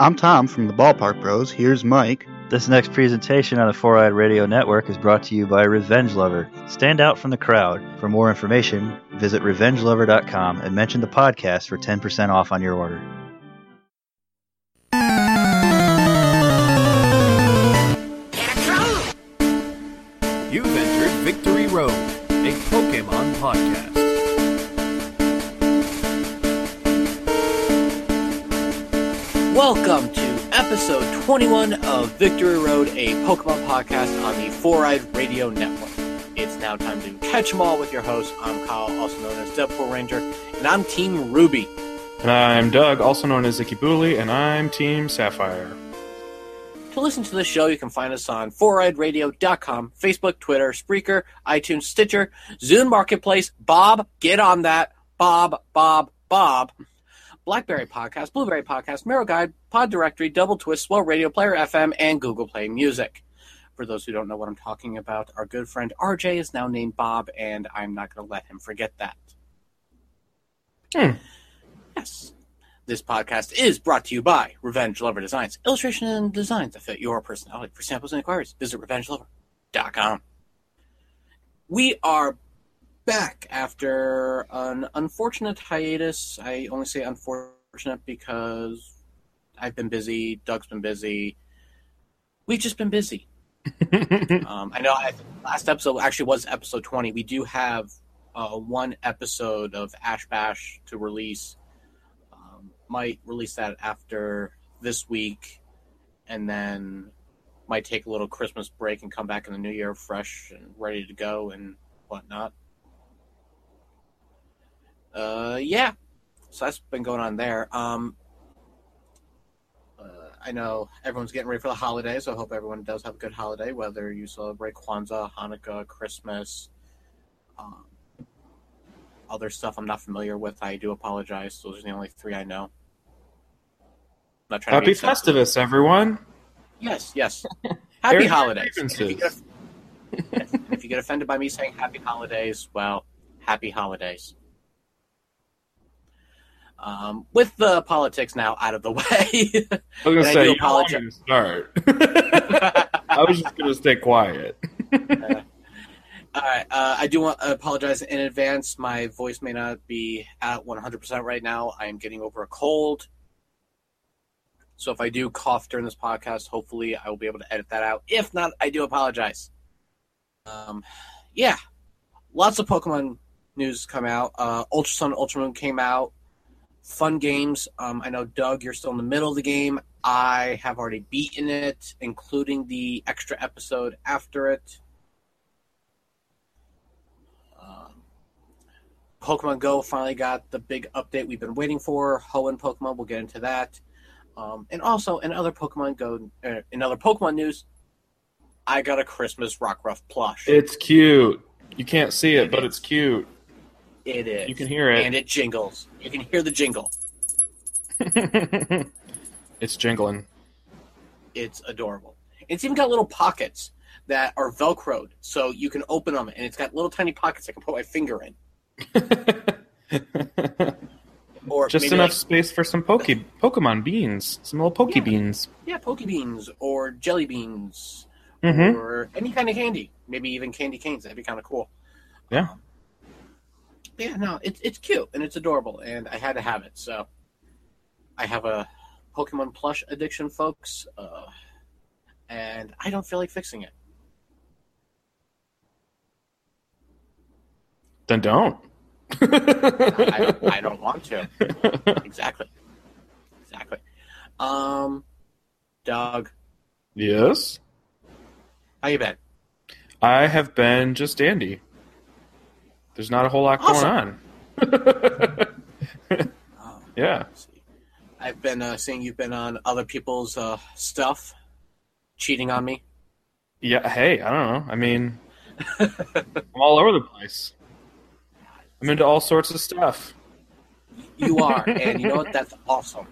I'm Tom from the Ballpark Bros. Here's Mike. This next presentation on the Four Eyed Radio Network is brought to you by Revenge Lover. Stand out from the crowd. For more information, visit revengelover.com and mention the podcast for 10% off on your order. You've entered Victory Road, a Pokemon podcast. Welcome to episode 21 of Victory Road, a Pokemon podcast on the Four Eyed Radio Network. It's now time to catch 'em all with your host. I'm Kyle, also known as Deadpool Ranger, and I'm Team Ruby. And I'm Doug, also known as Icky Booley, and I'm Team Sapphire. To listen to the show, you can find us on foureyedradio.com, Facebook, Twitter, Spreaker, iTunes, Stitcher, Zune Marketplace. Bob, get on that. Bob, Bob, Bob. Blackberry Podcast, Blubrry Podcast, Miro Guide, Pod Directory, Double Twist, Swell Radio, Player FM, and Google Play Music. For those who don't know what I'm talking about, our good friend RJ is now named Bob, and I'm not going to let him forget that. Hmm. Yes. This podcast is brought to you by Revenge Lover Designs, illustration and designs that fit your personality. For samples and inquiries, visit revengelover.com. We are back after an unfortunate hiatus. I only say unfortunate because I've been busy, Doug's been busy. We've just been busy. um, I know I, last episode actually was episode 20. We do have uh, one episode of Ash Bash to release. Um, might release that after this week, and then might take a little Christmas break and come back in the new year fresh and ready to go and whatnot. Uh, yeah. So that's been going on there. Um, uh, I know everyone's getting ready for the holidays. So I hope everyone does have a good holiday, whether you celebrate Kwanzaa, Hanukkah, Christmas, um, other stuff I'm not familiar with. I do apologize. Those are the only three I know. Not trying to Happy be sensitive. Festivus, everyone! Yes, yes. Happy holidays. If you, get, if you get offended by me saying happy holidays, well, happy holidays. Um, with the politics now out of the way, I was gonna I say do you don't want me to start. I was just gonna stay quiet. All right, uh, I do want to apologize in advance. My voice may not be at 100% right now. I am getting over a cold. So if I do cough during this podcast, hopefully I will be able to edit that out. If not, I do apologize. Um, yeah, lots of Pokemon news come out. Uh, Ultra Sun, Ultra Moon came out. Fun games. Um, I know Doug, you're still in the middle of the game. I have already beaten it, including the extra episode after it. Um, Pokemon Go finally got the big update we've been waiting for. Hoenn Pokemon, we'll get into that. Um, and also, in other Pokemon Go, uh, in other Pokemon news, I got a Christmas Rockruff plush. It's cute. You can't see it, but it's cute. It is. You can hear it. and it jingles. You can hear the jingle. it's jingling. It's adorable. It's even got little pockets that are velcroed, so you can open them, and it's got little tiny pockets I can put my finger in. Or just enough like- space for some poke Pokemon beans, some little Poke Yeah. beans. yeah, Poke Beans or Jelly Beans Mm-hmm. or any kind of candy. Maybe even candy canes. That'd be kind of cool. Yeah. Um, yeah, no, it's it's cute and it's adorable, and I had to have it. So I have a Pokemon plush addiction, folks, uh, and I don't feel like fixing it. Then don't. I, I, I don't want to. Exactly. Exactly. Um, Doug, yes. how you been? I have been just dandy. There's not a whole lot Awesome. going on. Oh, yeah. I've been uh, seeing you've been on other people's uh, stuff, cheating on me. Yeah, hey, I don't know. I mean, I'm all over the place. I'm into all sorts of stuff. You are, and you know what? That's awesome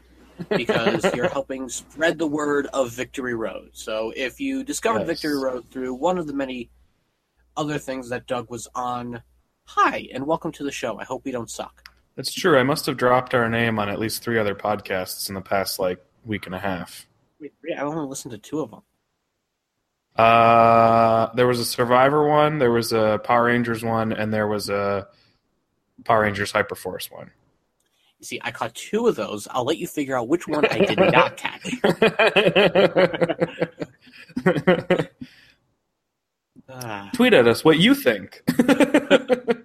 because you're helping spread the word of Victory Road. So if you discovered Yes. Victory Road through one of the many other things that Doug was on, hi and welcome to the show. I hope we don't suck. That's true. I must have dropped our name on at least three other podcasts in the past like week and a half. Wait. I only listened to two of them. Uh, there was a Survivor one, there was a Power Rangers one, and there was a Power Rangers Hyperforce one. You see, I caught two of those. I'll let you figure out which one I did not catch. Ah, Tweet at us what you think. uh,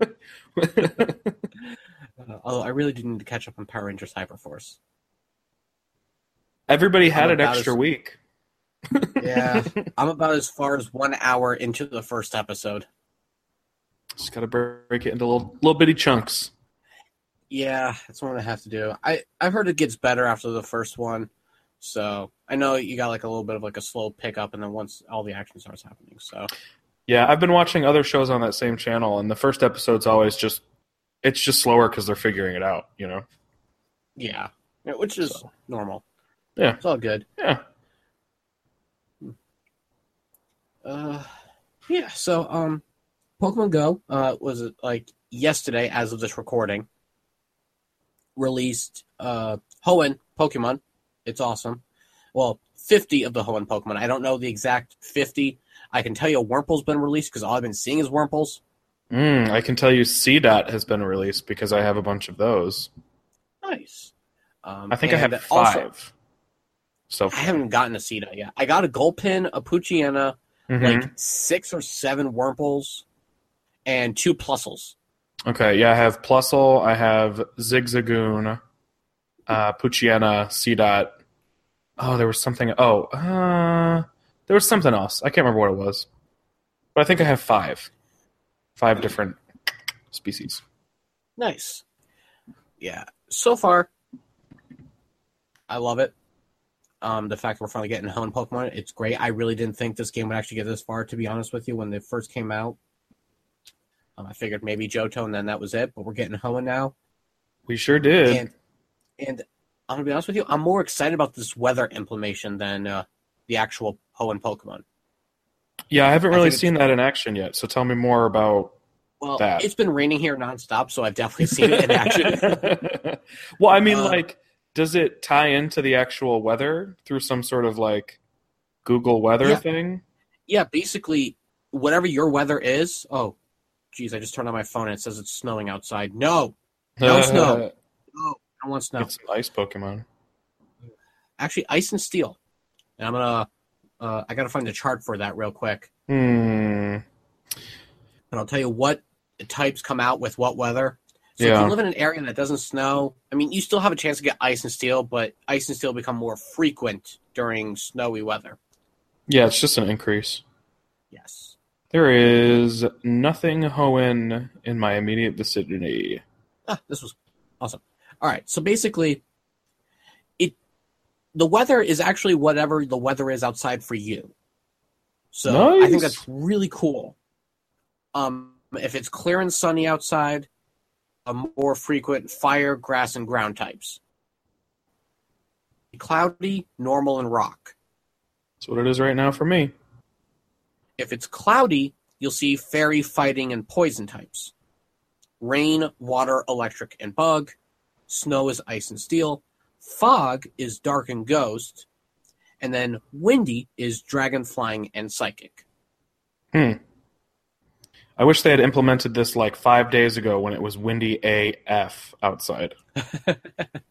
although I really do need to catch up on Power Rangers Hyperforce. Everybody had I'm an extra as- week. Yeah, I'm about as far as one hour into the first episode. Just gotta break it into little little bitty chunks. Yeah, that's what I have to do. I I've heard it gets better after the first one, so I know you got like a little bit of like a slow pickup, and then once all the action starts happening. So Yeah, I've been watching other shows on that same channel, and the first episode's always just it's just slower because they're figuring it out. You know. yeah, which is So. normal. Yeah. it's all good. Yeah. Uh, yeah. So um, Pokemon Go uh was it like yesterday as of this recording released uh Hoenn Pokemon. It's awesome. Well, 50 of the Hoenn Pokemon. I don't know the exact 50. I can tell you Wurmple's been released because all I've been seeing is Wurmples. Mm, I can tell you Seedot has been released because I have a bunch of those. Nice. Um, I think I have also- five. so I haven't gotten a Seedot yet. I got a Gulpin, a Poochyena, Mhm. like six or seven Wurmples, and two Plusles. Okay, yeah, I have Plusle, I have Zigzagoon, uh, Poochyena, C dot. Oh, there was something. Oh, uh, there was something else. I can't remember what it was, but I think I have five, five different species. Nice. Yeah. So far, I love it. Um, the fact that we're finally getting Hoenn Pokemon, it's great. I really didn't think this game would actually get this far, to be honest with you, when they first came out. Um, I figured maybe Johto and then that was it, but we're getting Hoenn now. We sure did. And and I'm gonna be honest with you, I'm more excited about this weather implementation than uh, the actual Hoenn Pokemon. yeah, I haven't really it's- seen that in action yet. So tell me more about Well, That. it's been raining here nonstop, so I've definitely seen it in action. well, I mean, Uh, like, does it tie into the actual weather through some sort of like Google weather Yeah. thing? yeah, basically, whatever your weather is. Oh, geez, I just turned on my phone and it says it's snowing outside. No, No snow. no, I want snow. It's ice Pokemon. Actually, ice and steel. And I'm gonna, uh, I gotta find the chart for that real quick. Hmm. And I'll tell you what types come out with what weather. So if you live in an area that doesn't snow, I mean, you still have a chance to get ice and steel, but ice and steel become more frequent during snowy weather. Yeah, it's just an increase. Yes. There is nothing Hoenn in my immediate vicinity. Ah, this was awesome. All right, so basically, the weather is actually whatever the weather is outside for you. So I think that's really cool. Um, if it's clear and sunny outside, a more frequent fire, grass, and ground types. Cloudy, normal, and rock. That's what it is right now for me. If it's cloudy, you'll see fairy, fighting, and poison types. Rain, water, electric, and bug. Snow is ice and steel. Fog is dark and ghost. And then windy is dragon, flying, and psychic. Hmm. I wish they had implemented this like five days ago when it was windy AF outside.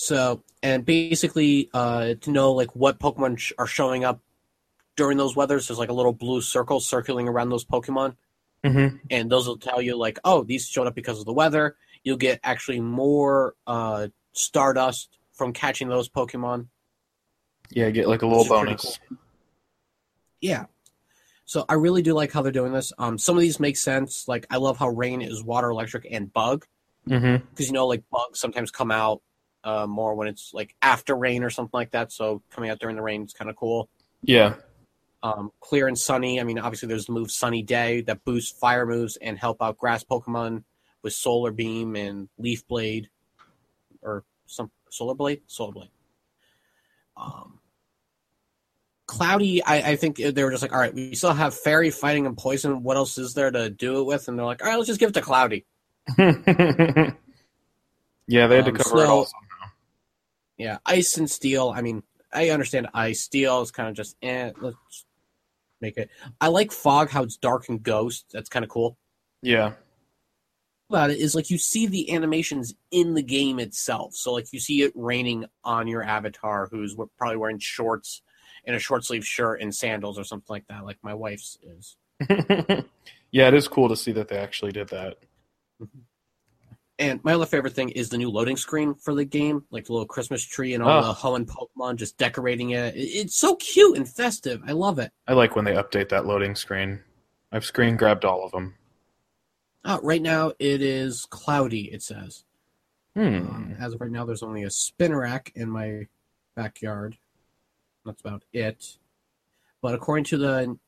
So, and basically, uh, to know like what Pokemon sh- are showing up during those weathers, there's like a little blue circle circling around those Pokemon. Mm-hmm. and those will tell you like, oh, these showed up because of the weather. You'll get actually more uh, Stardust from catching those Pokemon. Yeah, get like a little Which is pretty bonus. Yeah. So I really do like how they're doing this. Um, some of these make sense. Like I love how Rain is water, electric, and bug Mm-hmm. because you know like bugs sometimes come out uh, more when it's like after rain or something like that. So coming out during the rain is kind of cool. Yeah. Um, clear and sunny. I mean, obviously there's the move Sunny Day that boosts fire moves and help out grass Pokemon with Solar Beam and Leaf Blade, or some Solar Blade, Solar Blade. Um, Cloudy, I, I think they were just like, all right, we still have Fairy, Fighting, and Poison. What else is there to do it with? And they're like, all right, let's just give it to Cloudy. Yeah, they had Um, to cover it all somehow. Yeah, ice and steel. I mean, I understand ice. Steel is kind of just eh. Let's make it. I like fog. How it's dark and ghost. That's kind of cool. Yeah. About it is like you see the animations in the game itself. So like you see it raining on your avatar, who's probably wearing shorts and a short sleeve shirt and sandals or something like that, like my wife's is. yeah, it is cool to see that they actually did that. Mm-hmm. And my other favorite thing is the new loading screen for the game, like the little Christmas tree and all Oh. the Hoenn Pokemon just decorating it. It- It's so cute and festive. I love it. I like when they update that loading screen. I've screen grabbed all of them. Uh, right now it is cloudy. It says. Hmm. Um, as of right now, there's only a Spinarak in my backyard. That's about it. But according to the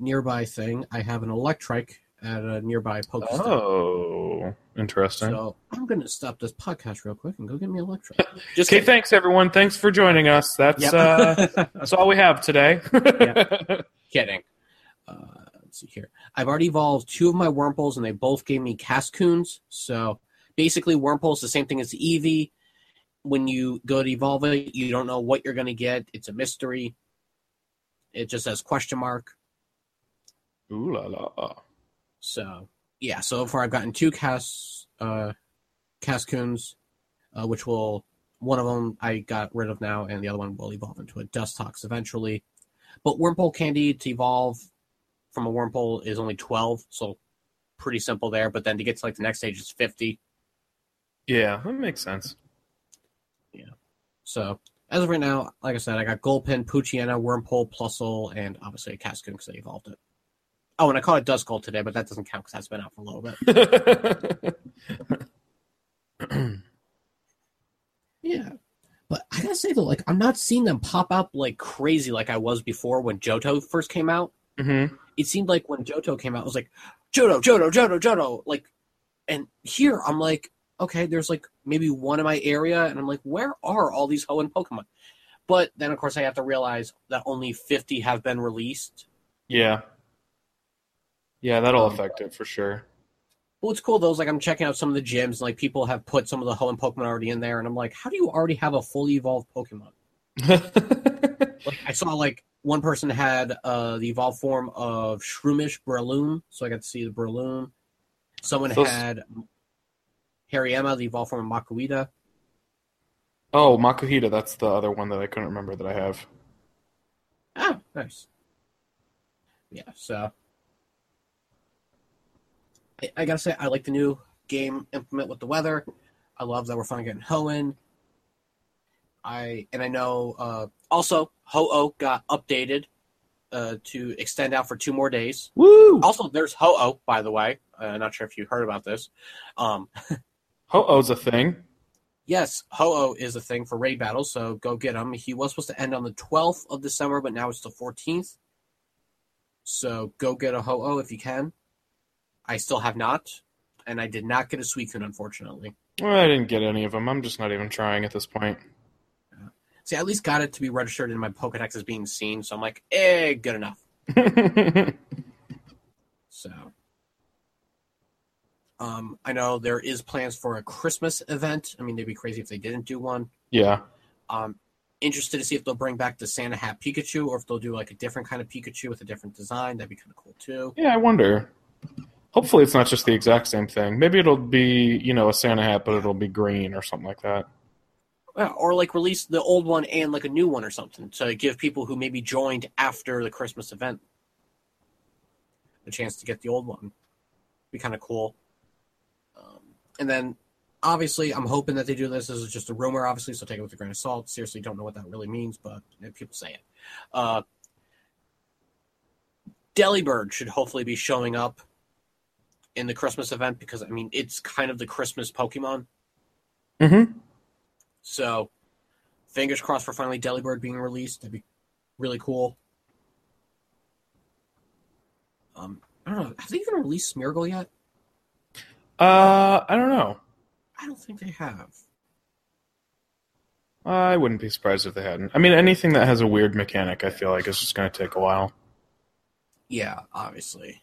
nearby thing, I have an Electrike at a nearby Pokestop. Oh, interesting. So I'm going to stop this podcast real quick and go get me Electrike. Just okay, kidding. thanks everyone. Thanks for joining us. That's Yep. uh, that's all we have today. kidding. Uh, let's see here. I've already evolved two of my Wurmples, and they both gave me Cascoons. So basically, Wurmple's the same thing as Eevee. When you go to evolve it, you don't know what you're going to get. It's a mystery. It just says question mark. Ooh la la. So yeah, so far I've gotten two Cas uh, Cascoons, uh, which will one of them I got rid of now, and the other one will evolve into a Dustox eventually. But Wurmple candy to evolve from a Wurmple is only twelve, so pretty simple there. But then to get to like the next stage is fifty. Yeah, that makes sense. Yeah. So as of right now, like I said, I got Gulpin, Poochyena, Wurmple, Plusle, and obviously a Cascoon because I evolved it. Oh, and I caught a Duskull today, but that doesn't count because that's been out for a little bit. Yeah. But I gotta say though, like I'm not seeing them pop up like crazy like I was before when Johto first came out. hmm It seemed like when Johto came out, it was like Johto, Johto, Johto, Johto. Like, and here I'm like, okay, there's like maybe one in my area, and I'm like, where are all these Hoenn Pokemon? But then of course I have to realize that only 50 have been released. Yeah. Yeah, that'll Um, affect it for sure. But what's cool though is like I'm checking out some of the gyms, and like people have put some of the Hoenn Pokemon already in there, and I'm like, how do you already have a fully evolved Pokemon? like I saw like one person had uh the evolved form of Shroomish Breloom, so I got to see the Breloom. Someone Those- had Hariyama, the evolved form of Makuita. oh, Makuhita, that's the other one that I couldn't remember that I have. Ah, nice. Yeah, so I, gotta say I like the new game implement with the weather. I love that we're finally getting Hoenn. I and I know uh, also Ho-Oh got updated uh, to extend out for two more days. Woo! Also, there's Ho-Oh, by the way. Uh, not sure if you heard about this. Um, Ho-Oh's a thing. yes, Ho-Oh is a thing for raid battles, so go get him. He was supposed to end on the 12th of December, but now it's the 14th. So go get a Ho-Oh if you can. I still have not, and I did not get a Suicune, unfortunately. Well, I didn't get any of them. I'm just not even trying at this point. See, I at least got it to be registered in my Pokedex as being seen, so I'm like, eh, good enough. So, um, I know there is plans for a Christmas event. I mean, they'd be crazy if they didn't do one. yeah. Um, interested to see if they'll bring back the Santa Hat Pikachu, or if they'll do like a different kind of Pikachu with a different design. That'd be kind of cool too. Yeah, I wonder. Hopefully, it's not just the exact same thing. Maybe it'll be, you know, a Santa hat, but it'll be green or something like that. Yeah, or like release the old one and like a new one or something to give people who maybe joined after the Christmas event a chance to get the old one. Be kind of cool. Um, and then obviously, I'm hoping that they do this. This is just a rumor, obviously, so take it with a grain of salt. Seriously, don't know what that really means, but people say it. Uh, Delibird should hopefully be showing up in the Christmas event because I mean it's kind of the Christmas Pokemon. Mm-hmm. So, fingers crossed for finally Delibird being released. That'd be really cool. Um, I don't know. Have they even released Smeargle yet? Uh, I don't know. I don't think they have. I wouldn't be surprised if they hadn't. I mean, anything that has a weird mechanic, I feel like is just going to take a while. Yeah, obviously.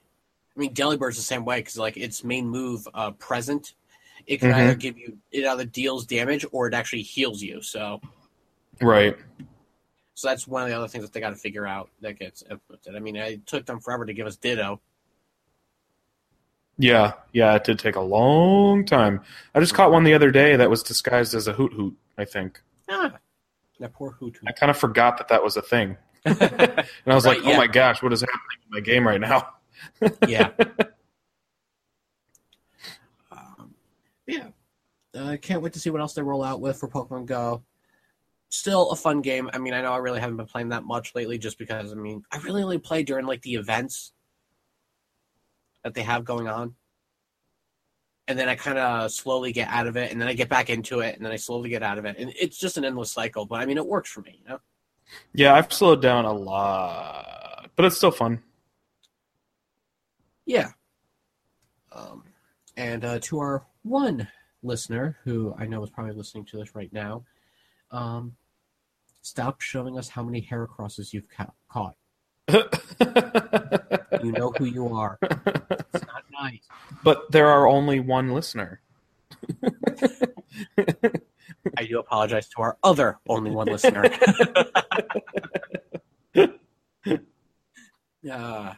I mean, Delibird's the same way because like its main move, uh, present, it can Mhm. either give you it either deals damage or it actually heals you. So Right. so that's one of the other things that they got to figure out that gets implemented. I mean, it took them forever to give us Ditto. Yeah, yeah, it did take a long time. I just caught one the other day that was disguised as a hoot hoot, I think. Ah, that poor hoot hoot. I kind of forgot that that was a thing. And I was Right, like, oh yeah. my gosh, what is happening in my game right now? Yeah. um, yeah. I can't wait to see what else they roll out with for Pokemon Go. Still a fun game. I mean, I know I really haven't been playing that much lately just because, I mean, I really only play during like the events that they have going on. And then I kind of slowly get out of it, and then I get back into it, and then I slowly get out of it. And it's just an endless cycle, but I mean, it works for me, you know? Yeah, I've slowed down a lot, but it's still fun. Yeah. Um, and uh, to our one listener, who I know is probably listening to this right now, um, stop showing us how many hair crosses you've ca- caught. You know who you are. It's not nice. but there are only one listener. I do apologize to our other only one listener. uh,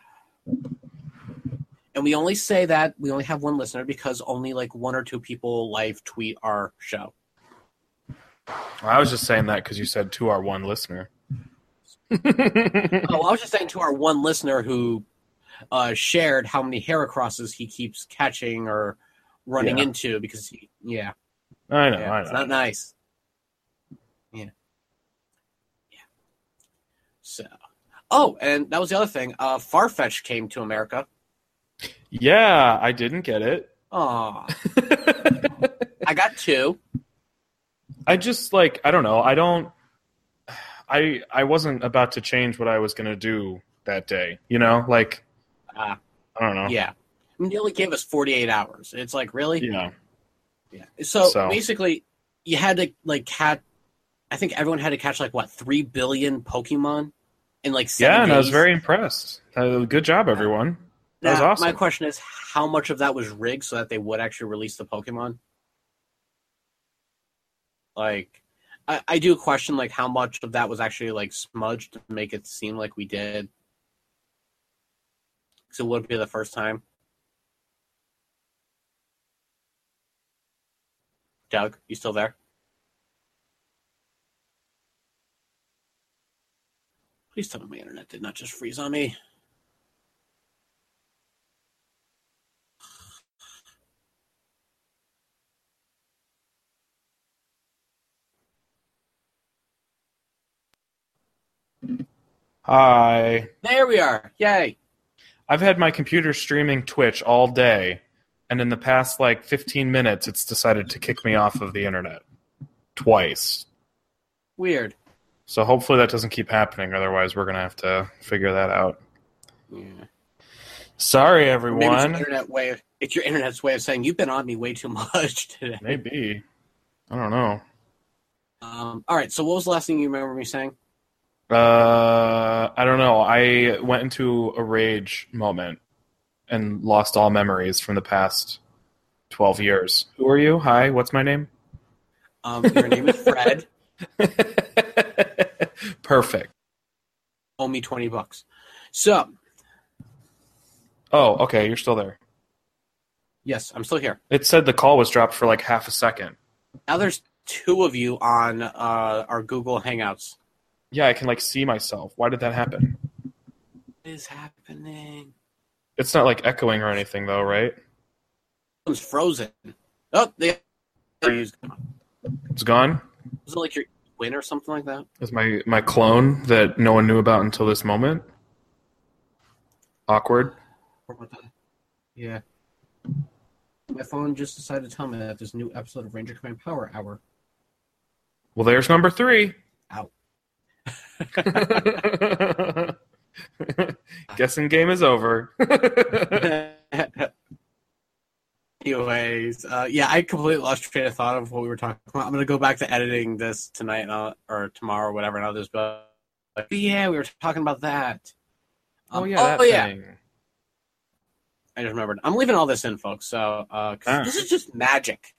and we only say that we only have one listener because only like one or two people live tweet our show. I was just saying that because you said to our one listener. Oh, I was just saying to our one listener who uh, shared how many Heracrosses he keeps catching or running Yeah. into because he, yeah, I know, yeah I it's not nice. Yeah, yeah. So, oh, and that was the other thing. Uh, Farfetch came to America. Yeah, I didn't get it. Aw, I got two. I just like I don't know. I don't. I I wasn't about to change what I was gonna do that day. You know, like Uh, I don't know. yeah, I mean, they only gave us forty-eight hours. It's like really, Yeah. Yeah. So, So- basically, you had to like catch. I think everyone had to catch like what three billion Pokemon in like Yeah, and I was very impressed. Uh, good job, everyone. That was awesome. My question is, how much of that was rigged so that they would actually release the Pokemon? Like, I, I do question like how much of that was actually like smudged to make it seem like we did. because it would be the first time. Doug, you still there? Please tell me my internet did not just freeze on me. Hi. There we are. Yay. I've had my computer streaming Twitch all day, and in the past like 15 minutes, it's decided to kick me off of the internet twice. Weird. So hopefully that doesn't keep happening. Otherwise, we're gonna have to figure that out. Yeah. Sorry, Maybe it's everyone. internet way. Of, it's your internet's way of saying you've been on me way too much today. Maybe. I don't know. Um, all right. So, what was the last thing you remember me saying? Uh, I don't know. I went into a rage moment and lost all memories from the past 12 years. Who are you? Hi, what's my name? Um, your name is Fred. Perfect. Owe me twenty bucks. So, Oh, okay, you're still there. yes, I'm still here. It said the call was dropped for like half a second. Now there's two of you on uh, our Google Hangouts. Yeah, I can like see myself. Why did that happen? What is happening? It's not like echoing or anything though, right? It's frozen. Oh, they. Was It's gone. Was it like your win or something like that? Is my my clone that no one knew about until this moment? Awkward. The- Yeah. My phone just decided to tell me that there's a new episode of Ranger Command Power Hour. Well, there's number three. Ow. Guessing game is over. Anyways, uh, yeah, I completely lost train of thought of what we were talking about. I'm gonna go back to editing this tonight and I'll, or tomorrow or whatever, and I'll just be like, yeah, we were talking about that. oh Um, yeah, that oh yeah. thing. I just remembered. I'm leaving all this in, folks. So uh, 'cause Ah. this is just magic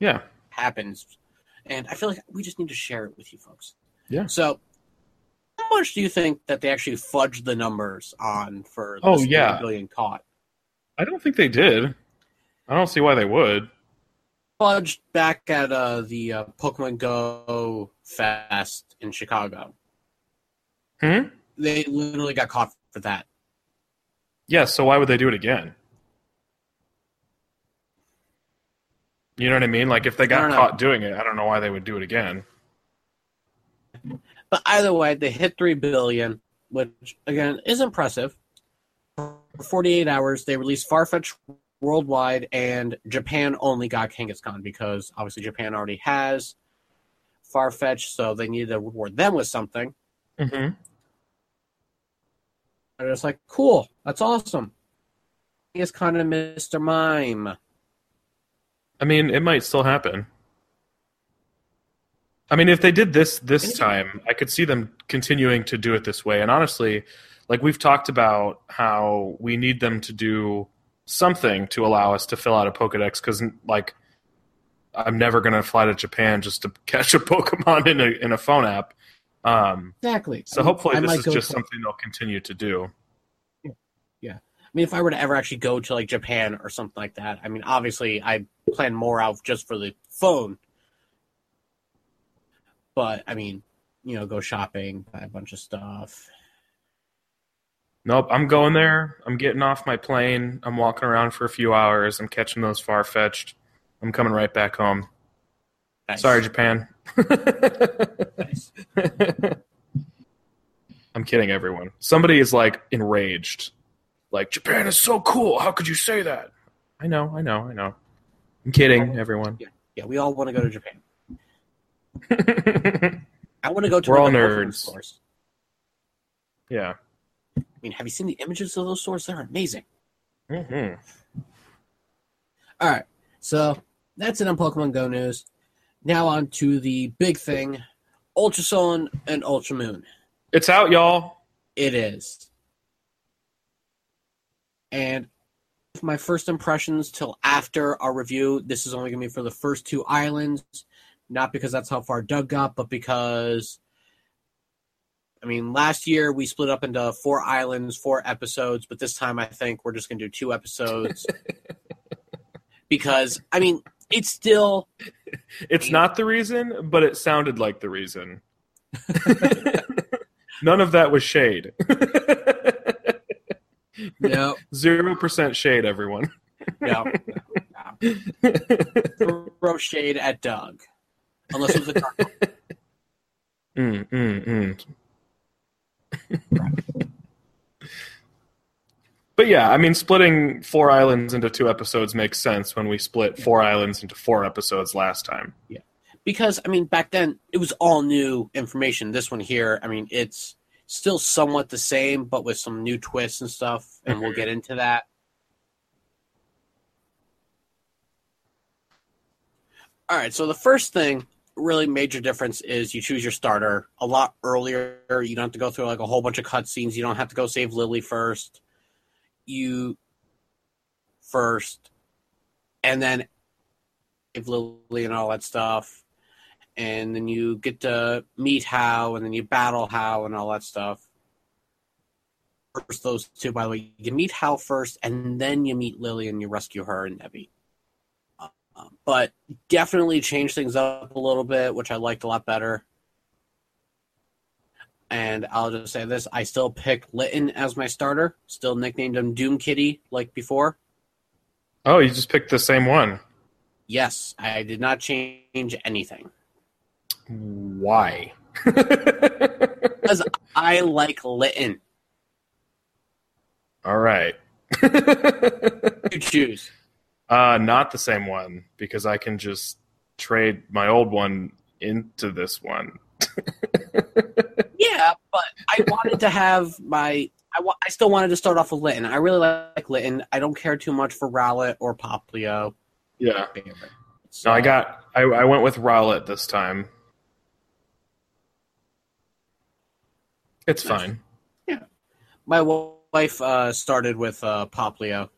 Yeah. happens, and I feel like we just need to share it with you, folks. Yeah. So, how much do you think that they actually fudged the numbers on for Oh, yeah. billion caught? I don't think they did. I don't see why they would. Fudged back at uh, the uh, Pokemon Go Fest in Chicago. Hmm? They literally got caught for that. Yeah, so why would they do it again? You know what I mean? Like if they got don't know. caught doing it, I don't know why they would do it again. But either way, they hit three billion, which again is impressive. For 48 hours, they released Farfetch worldwide, and Japan only got Kangaskhan because obviously Japan already has Farfetch, so they needed to reward them with something. Mm-hmm. And it's like, cool, that's awesome. Kind of Mr. Mime. I mean, it might still happen. I mean, if they did this this time, I could see them continuing to do it this way. And honestly, like we've talked about how we need them to do something to allow us to fill out a Pokedex because, like, I'm never going to fly to Japan just to catch a Pokemon in a in a phone app. Um, Exactly. so I mean, hopefully, I this is just to- something they'll continue to do. Yeah. I mean, if I were to ever actually go to like Japan or something like that, I mean, obviously I plan more out just for the phone. But I mean, you know, go shopping, buy a bunch of stuff. Nope, I'm going there. I'm getting off my plane. I'm walking around for a few hours. I'm catching those Farfetch'd. I'm coming right back home. Nice. Sorry, Japan. Nice. I'm kidding, everyone. Somebody is like enraged. Like, Japan is so cool. How could you say that? I know, I know, I know. I'm kidding, everyone. Yeah, we all want to go to Japan. I want to go to We're all one of the Pokemon nerds. stores. yeah. I mean, have you seen the images of those stores? They're amazing. hmm All right, so that's it on Pokemon Go news. Now on to the big thing, Ultra Sun and Ultra Moon. It's out, y'all. It is. And my first impressions till after our review, this is only going to be for the first two islands. Not because that's how far Doug got, but because, I mean, last year we split up into four islands, four episodes, but this time I think we're just going to do two episodes. because, I mean, it's still It's not the reason, but it sounded like the reason. None of that was shade. no, Zero percent shade, everyone. no, no, no. Throw shade at Doug, unless it was a dark Mm, mm, mm. but yeah, I mean, splitting four islands into two episodes makes sense when we split four islands into four episodes last time. Yeah, because I mean back then it was all new information. This one here, I mean, it's still somewhat the same, but with some new twists and stuff, and we'll get into that. All right, so the first thing, really major difference is you choose your starter a lot earlier. You don't have to go through like a whole bunch of cutscenes. You don't have to go save Lillie first. You first, and then save Lillie and all that stuff and then you get to meet Hau, and then you battle Hau, and all that stuff. First, those two, by the way, you meet Hau first, and then you meet Lillie, and you rescue her and Nebby. But definitely change things up a little bit, which I liked a lot better. And I'll just say this: I still pick Litten as my starter. Still nicknamed him Doom Kitty, like before. Oh, you just picked the same one. Yes, I did not change anything Why? because I like Litten. All right. You choose. Uh, not the same one because I can just trade my old one into this one. Yeah, but I wanted to have my. I, wa- I still wanted to start off with Litten. I really like Litten. I don't care too much for Rowlet or Poplio. Yeah. Favorite. No, I got. I, I went with Rowlet this time. It's Nice. fine. Yeah. My wife uh, started with uh, Poplio,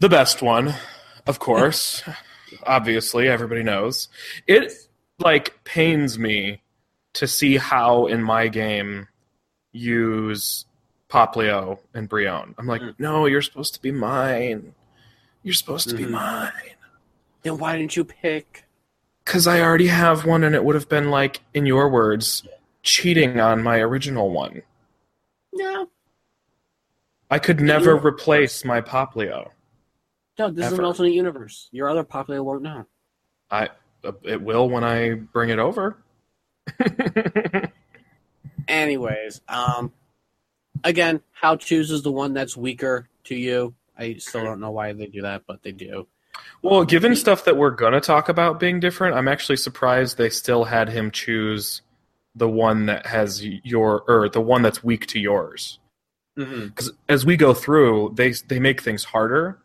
The best one, of course. Obviously, everybody knows. It like pains me to see Hau in my game use Poplio and Brionne. I'm like, Mm. no, you're supposed to be mine. You're supposed to be Mhm. mine. Then why didn't you pick? Because I already have one, and it would have been like, in your words, cheating on my original one. No, I could never you- replace my Poplio. no. This is an alternate universe. Your other Poplio won't know. I uh, it will when I bring it over. Anyways, um, again, Hau chooses the one that's weaker to you. I still don't know why they do that, but they do. well, given stuff that we're gonna talk about being different, I'm actually surprised they still had him choose the one that has your or the one that's weak to yours. Mm-hmm. Because as we go through, they they make things harder,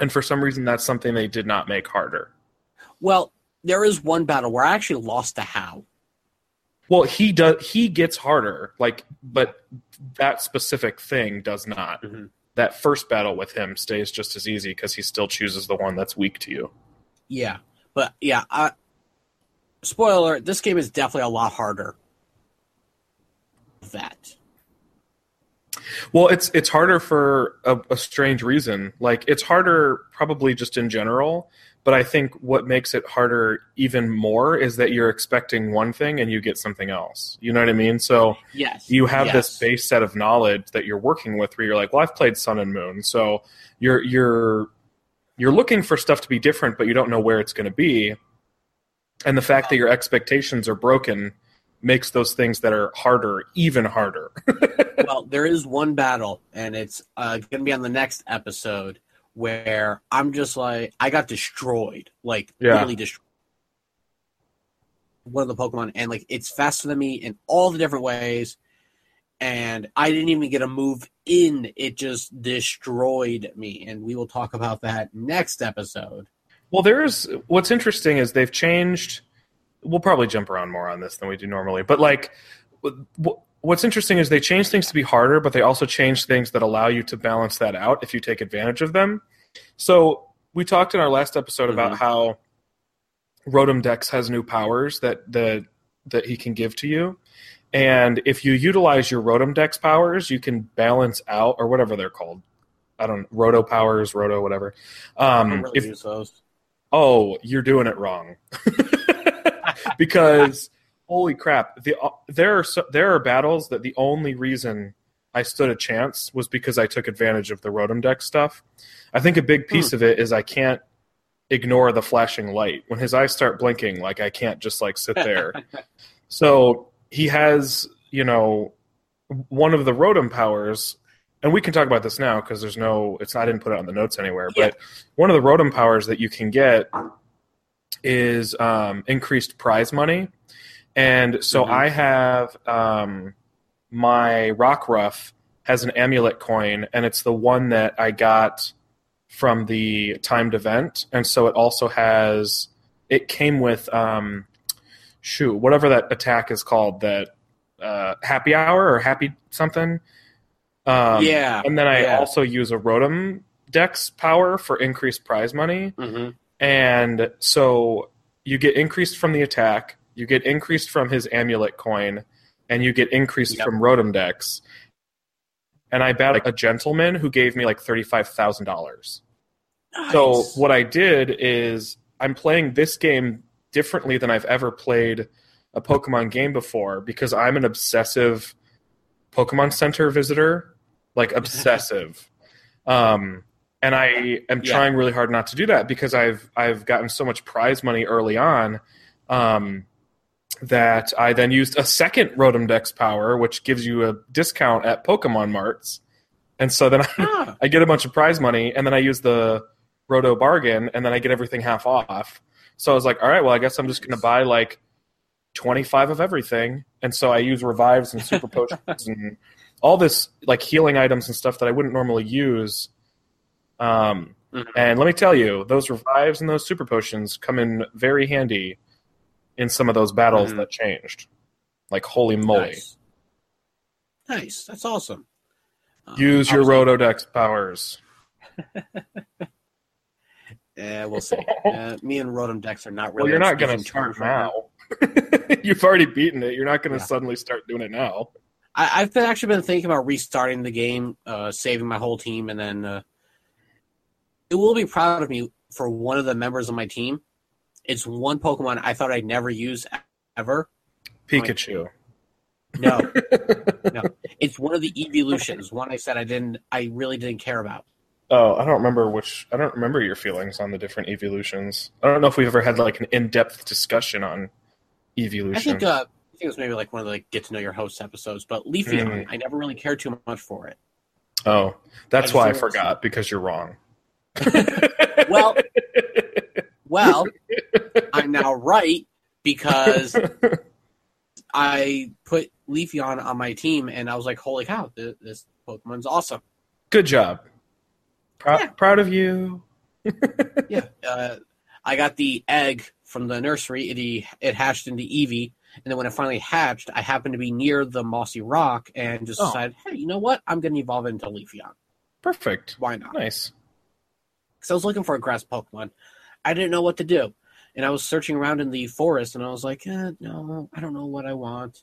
and for some reason, that's something they did not make harder. Well, there is one battle where I actually lost to Hau. Well, he does. He gets harder, like, but that specific thing does not. Mhm. That first battle with him stays just as easy because he still chooses the one that's weak to you. Yeah, but yeah, I, spoiler: this game is definitely a lot harder. That Well, it's it's harder for a, a strange reason. Like, it's harder probably just in general. But I think what makes it harder even more is that you're expecting one thing and you get something else. You know what I mean? So yes, you have this base set of knowledge that you're working with where you're like well i've played sun and moon so you're you're you're looking for stuff to be different but you don't know where it's going to be and the fact that your expectations are broken makes those things that are harder even harder well, there is one battle, and it's uh, going to be on the next episode where I'm just like, I got destroyed, like Yeah. really destroyed. One of the Pokemon, and like it's faster than me in all the different ways, and I didn't even get a move in. It just destroyed me, and we will talk about that next episode. well there's what's interesting is they've changed we'll probably jump around more on this than we do normally but like what's interesting is they change things to be harder but they also change things that allow you to balance that out if you take advantage of them so we talked in our last episode about Mhm. how rotom dex has new powers that that that he can give to you and if you utilize your rotom dex powers you can balance out or whatever they're called i don't roto powers roto whatever I um really if, use those. oh, you're doing it wrong. because holy crap, the uh, there are so, there are battles that the only reason I stood a chance was because I took advantage of the Rotom Dex stuff. I think a big hmm. piece of it is I can't ignore the flashing light. When his eyes start blinking, like I can't just like sit there. so he has, you know, one of the Rotom powers and we can talk about this now because there's no it's I didn't put it on the notes anywhere, Yeah. but one of the Rotom powers that you can get is um, increased prize money. And so Mhm. I have um, my Rockruff has an amulet coin, and it's the one that I got from the timed event. And so it also has, it came with, um, shoot, whatever that attack is called, that uh, happy hour or happy something. Um, yeah, And then I yeah. also use a Rotom Dex power for increased prize money. hmm And so you get increased from the attack, you get increased from his amulet coin, and you get increased Yep. from Rotom Dex. And I battled a gentleman who gave me like $35,000. So what I did is I'm playing this game differently than I've ever played a Pokemon game before because I'm an obsessive Pokemon Center visitor, like obsessive. um, and I am Yeah. trying really hard not to do that because I've I've gotten so much prize money early on um, that I then used a second Rotom Dex power, which gives you a discount at Pokemon Marts. And so then I, Ah, I get a bunch of prize money, and then I use the Roto bargain, and then I get everything half off. So I was like, all right, well, I guess I'm just going to buy like 25 of everything. And so I use revives and super potions and all this like healing items and stuff that I wouldn't normally use. Um, Mhm. And let me tell you, those revives and those super potions come in very handy in some of those battles Mhm. that changed. Like, holy moly. nice. Nice. That's awesome. Um, Use your obviously- Rotodex powers. Yeah, we'll see. Uh, me and Rotom Dex are not really. Well, you're not going to start now. You've already beaten it. You're not going to Yeah. suddenly start doing it now. I, I've been, actually been thinking about restarting the game, uh, saving my whole team, and then uh, it will be proud of me for one of the members of my team. It's one Pokemon I thought I'd never use ever. Pikachu. No, no, it's one of the evolutions. One I said I didn't, I really didn't care about. Oh, I don't remember which. I don't remember your feelings on the different evolutions. I don't know if we've ever had like an in-depth discussion on evolution. I think, uh, I think it was maybe like one of the like, get to know your host episodes, but Leafeon, Hmm. I never really cared too much for it. oh, that's I why I forgot because you're wrong. Well, well, I'm now right because I put Leafeon on my team, and I was like, "Holy cow, this, this Pokemon's awesome!" good job. Prou- Yeah. Proud of you. Yeah, uh, I got the egg from the nursery. It it hatched into Eevee, and then when it finally hatched, I happened to be near the mossy rock, and just Oh. decided, "Hey, you know what? I'm going to evolve into Leafeon. Perfect. Why not?" Nice. Because I was looking for a grass Pokemon. I didn't know what to do. And I was searching around in the forest and I was like, eh, no, I don't know what I want.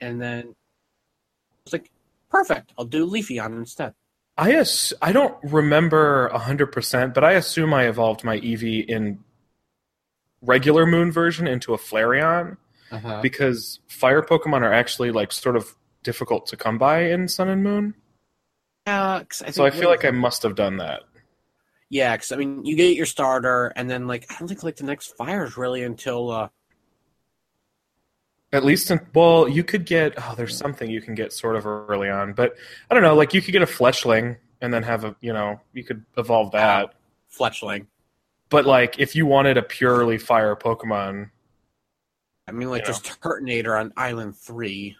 And then I was like, perfect, I'll do Leafeon instead. I ass- I don't remember hundred percent, but I assume I evolved my Eevee in regular Moon version into a Flareon Uh-huh. because fire Pokemon are actually like sort of difficult to come by in Sun and Moon. 'cause I So I feel like I must have done that. Yeah, because I mean, you get your starter, and then like I don't think like the next fire is really until uh, At least, in, well, you could get. Oh, there's something you can get sort of early on, but I don't know. Like you could get a Fletchling and then have a, you know, you could evolve that. Fletchling. But like, if you wanted a purely fire Pokemon, I mean, like just Turtonator on Island Three.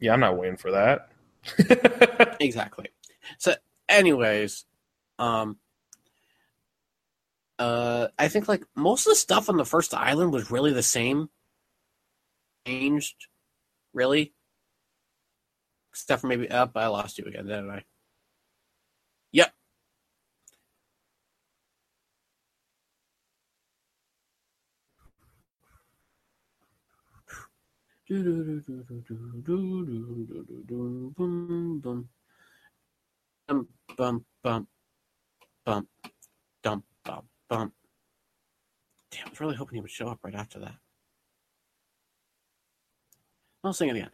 yeah, I'm not waiting for that. exactly. So, anyways, um, uh, I think like most of the stuff on the first island was really the same. Changed, really. Except for maybe up. I lost you again, didn't I? Yep. Bum bum bum bum bum bum. Damn, I was really hoping he would show up right after that. I'll sing it again.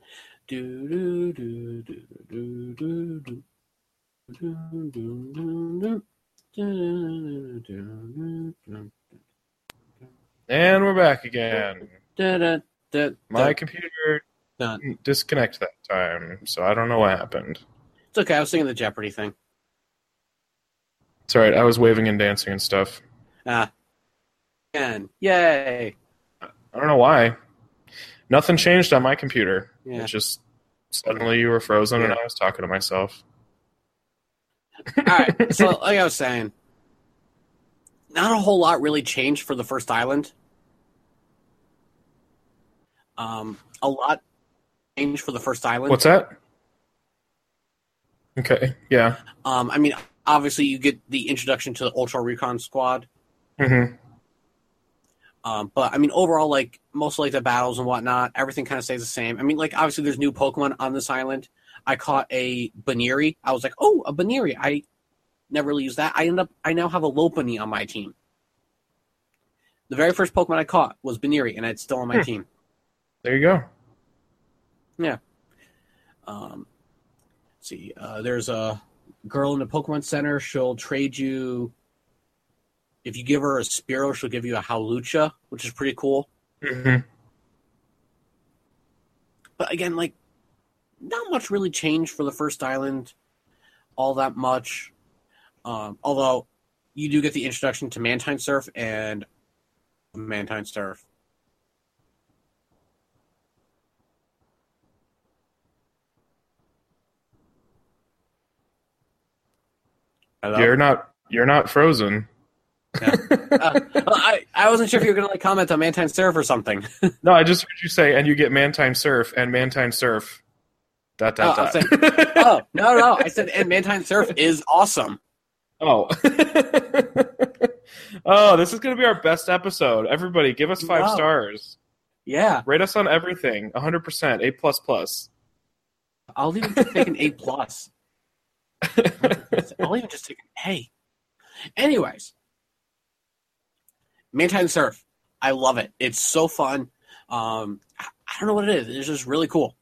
Do do do do do do do. Do, do, do, do. And we're back again. da, da, da, My computer Done. didn't disconnect that time, so I don't know what happened. It's okay. I was singing the Jeopardy thing. It's alright. I was waving and dancing and stuff. Ah. Again. Yay. I don't know why. Nothing changed on my computer. Yeah. It just suddenly you were frozen and I was talking to myself. All right. So, like I was saying, not a whole lot really changed for the first island. Um, a lot changed for the first island. What's that? Okay. Yeah. Um, I mean, obviously you get the introduction to the Ultra Recon Squad. Hmm Um, but I mean, overall, like most of, like the battles and whatnot, everything kind of stays the same. I mean, like obviously there's new Pokemon on this island. I caught a Buneary. I was like, oh, a Buneary. I never really used that. I end up, I now have a Lopunny on my team. The very first Pokemon I caught was Buneary, and it's still on my Hmm. team. There you go. Yeah. Um, let's see, uh, there's a girl in the Pokemon Center. She'll trade you. If you give her a Spearow, she'll give you a Hawlucha, which is pretty cool. hmm But again, like, not much really changed for the first island, all that much. Um, although you do get the introduction to Mantine Surf and Mantine Surf. Hello? You're not. You're not frozen. Uh, I, I wasn't sure if you were going to like comment on Mantine Surf or something. No, I just heard you say, and you get Mantine Surf and Mantine Surf. Dot dot Oh, I dot. oh, no, no. I said, and Mantine Surf is awesome. Oh. oh, this is going to be our best episode. Everybody, give us five Wow. stars. Yeah, Rate us on everything. 100%. A plus plus. I'll even take an A plus. I'll even just take an A. Anyways, Mantine Surf. I love it. It's so fun. Um, I don't know what it is. It's just really cool.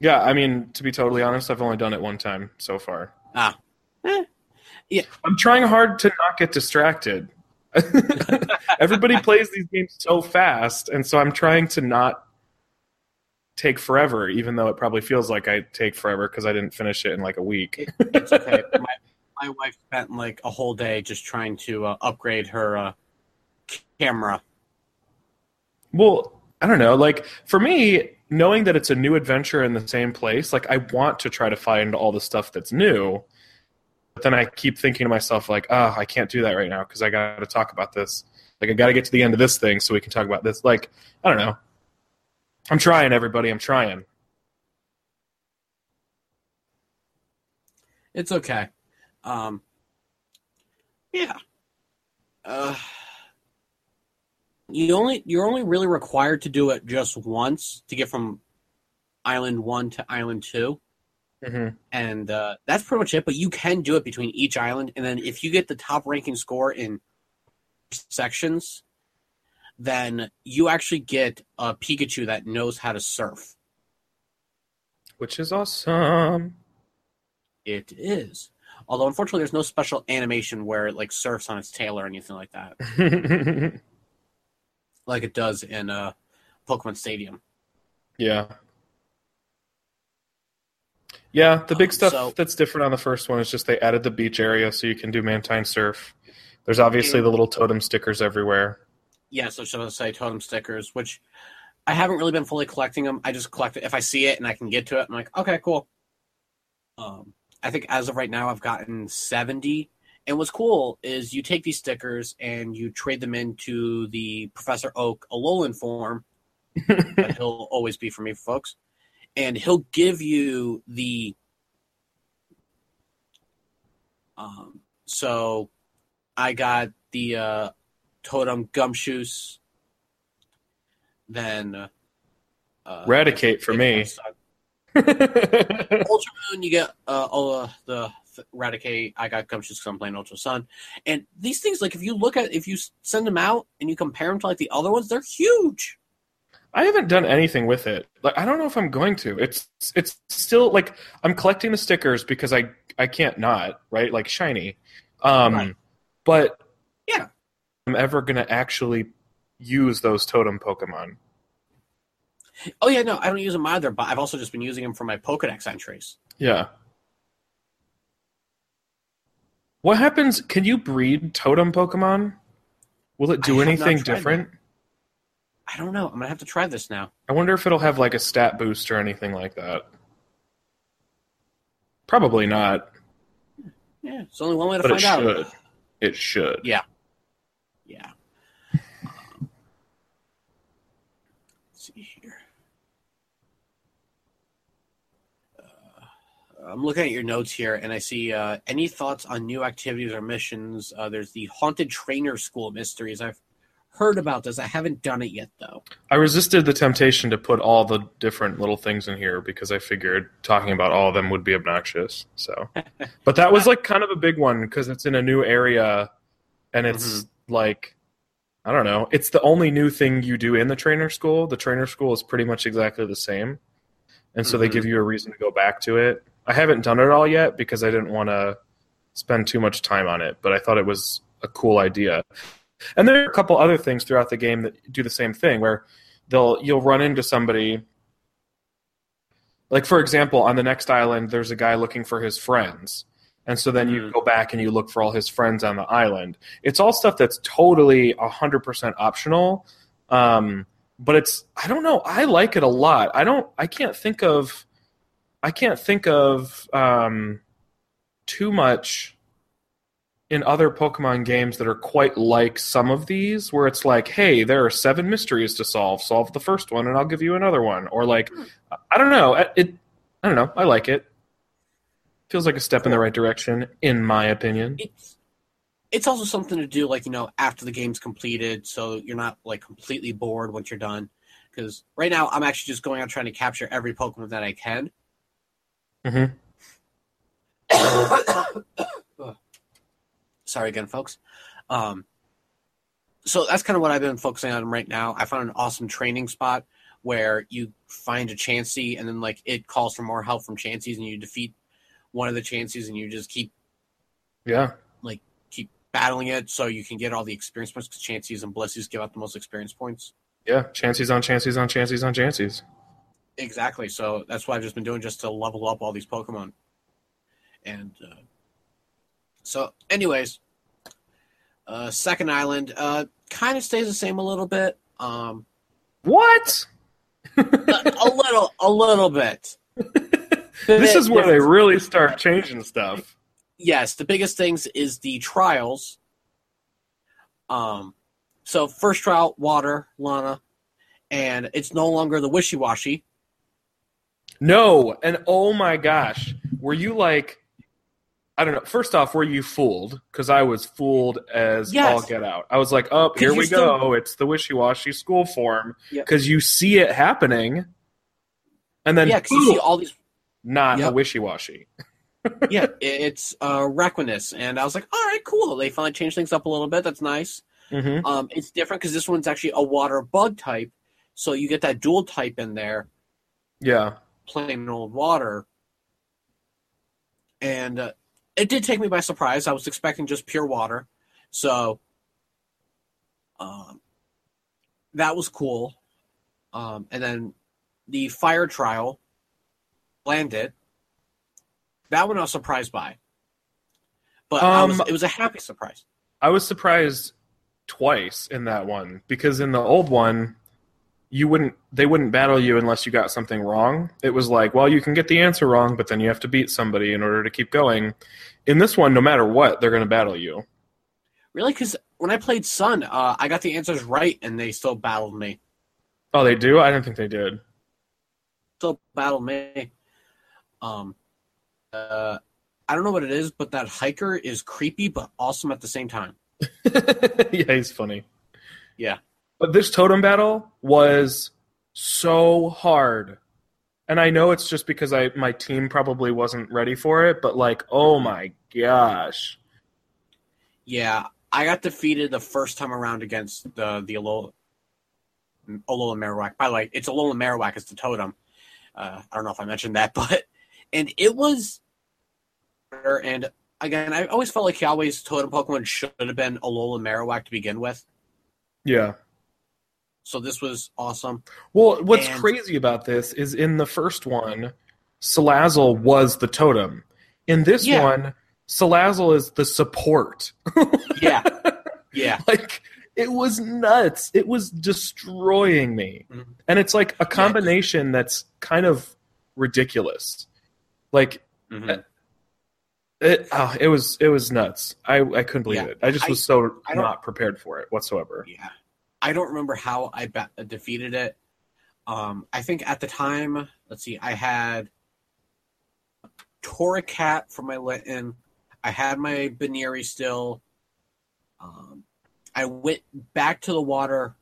Yeah, I mean, to be totally honest, I've only done it one time so far. Ah, eh, I'm trying hard to not get distracted. Everybody plays these games so fast, and so I'm trying to not take forever, even though it probably feels like I take forever because I didn't finish it in like a week. it, it's okay. my, my wife spent like a whole day just trying to uh, upgrade her uh, camera. Well, I don't know. Like for me, knowing that it's a new adventure in the same place, like I want to try to find all the stuff that's new. But then I keep thinking to myself, like, oh, I can't do that right now because I got to talk about this. Like I got to get to the end of this thing so we can talk about this. Like I don't know. I'm trying, everybody. I'm trying. It's okay. Um, yeah. Uh, you only you're only really required to do it just once to get from island one to island two, hmm and uh, that's pretty much it. But you can do it between each island, and then if you get the top ranking score in sections, then you actually get a Pikachu that knows how to surf. Which is awesome. It is. Although unfortunately, there's no special animation where it like surfs on its tail or anything like that, like it does in uh, Pokemon Stadium. yeah. Yeah, the big Um, stuff so- that's different on the first one is just they added the beach area so you can do Mantine surf. There's obviously the little totem stickers everywhere. Yeah, so I should I say totem stickers, which I haven't really been fully collecting them. I just collect it if I see it and I can get to it. I'm like, okay, cool. Um, I think as of right now, I've gotten 70. And what's cool is you take these stickers and you trade them into the Professor Oak Alolan form that he'll always be for me, folks. And he'll give you the. Um, so I got the uh, Totem Gumshoos. Then. Uh, uh, Eradicate for me. Ultra Moon, you get uh, all uh, the Eradicate. I got Gumshoos because I'm playing Ultra Sun, and these things, like if you look at, if you send them out and you compare them to like the other ones, they're huge. I haven't done anything with it. Like I don't know if I'm going to. It's it's still like I'm collecting the stickers because I I can't not, right? Like shiny. Um Right. but Yeah. I'm ever going to actually use those totem Pokemon. Oh yeah, no, I don't use them either, but I've also just been using them for my Pokedex entries. Yeah. What happens? Can you breed totem Pokemon? Will it do anything different? I don't know. I'm gonna have to try this now. I wonder if it'll have like a stat boost or anything like that. Probably not, Yeah, it's only one way to but it find out. should. It should. Yeah. Um, let's see here. Uh, I'm looking at your notes here, and I see uh, any thoughts on new activities or missions. Uh, there's the Haunted Trainer School mysteries. I've heard about this. I haven't done it yet, though. I resisted the temptation to put all the different little things in here because I figured talking about all of them would be obnoxious. So, but that was like kind of a big one because it's in a new area, and it's like I don't know. It's the only new thing you do in the trainer school. The trainer school is pretty much exactly the same, and so they Mhm. give you a reason to go back to it. I haven't done it all yet because I didn't want to spend too much time on it, but I thought it was a cool idea. And there are a couple other things throughout the game that do the same thing where they'll you'll run into somebody like for example on the next island there's a guy looking for his friends and so then you Mhm. go back and you look for all his friends on the island it's all stuff that's totally 100% optional um, but it's i don't know i like it a lot i don't i can't think of i can't think of um, too much in other Pokemon games that are quite like some of these, where it's like, hey, there are seven mysteries to solve. Solve the first one, and I'll give you another one. Or like, I don't know. It. I don't know. I like it. Feels like a step in the right direction, in my opinion. it's it's also something to do like you know after the game's completed so you're not like completely bored once you're done because right now i'm actually just going out trying to capture every pokemon that i can Mhm. sorry again folks um so that's kind of what i've been focusing on right now i found an awesome training spot where you find a chansey and then like it calls for more help from chanseys and you defeat one of the chanseys and you just keep Yeah. Like keep battling it so you can get all the experience points because Chanseys and Blisseys give out the most experience points. Yeah. Chances on chances on chances on chances. Exactly. So that's what I've just been doing just to level up all these Pokemon. And uh, so, anyways, uh, second island uh, kind of stays the same a little bit. Um, What? a, a little, a little bit. This is where they really start changing stuff. yes, the biggest things is the trials. Um, so first trial, water, Lana, and it's no longer the wishy washy. No, and oh my gosh, were you like, I don't know. First off, were you fooled? Because I was fooled as Yes. all get out. I was like, "Oh, here we still- go. It's the wishy washy school form. Yep. Because you see it happening, and then yeah, because you see all these. not a wishy washy. Yeah, it's uh, Requinus, and I was like, all right, cool. They finally changed things up a little bit. That's nice. Mm-hmm. Um, it's different because this one's actually a water bug type, so you get that dual type in there, Yeah. Plain old water. And uh, it did take me by surprise. I was expecting just pure water, so um, that was cool. Um, and then the fire trial landed. That one I was surprised by, but I was, Um, it was a happy surprise. I was surprised twice in that one because in the old one, you wouldn't they wouldn't battle you unless you got something wrong. It was like, well, you can get the answer wrong, but then you have to beat somebody in order to keep going. In this one, no matter what, they're going to battle you. Really, because when I played Sun, uh, I got the answers right, and they still battled me. Oh, they do? I didn't think they did. Still battle me. Um, uh, I don't know what it is, but that hiker is creepy but awesome at the same time. yeah, he's funny. Yeah. But this totem battle was so hard. And I know it's just because I my team probably wasn't ready for it, but like, oh my gosh. Yeah, I got defeated the first time around against the the Alola, Alola Marowak. By the way, it's Alola Marowak. It's the totem. Uh, I don't know if I mentioned that, but and it was. And again, I always felt like Kiawe's totem Pokemon should have been Alola Marowak to begin with. Yeah. So this was awesome. Well, what's And- crazy about this is in the first one, Salazzle was the totem. In this Yeah. one, Salazzle is the support. Yeah, yeah, like it was nuts. It was destroying me. Mhm. And it's like a combination that's kind of ridiculous. Like Mhm. it oh, it was it was nuts. I I couldn't believe Yeah. it. I just I- was so I not prepared for it whatsoever. yeah. I don't remember how I ba- defeated it. Um, I think at the time, let's see, I had Torracat for my Litten. I had my Buneary still. Um, I went back to the water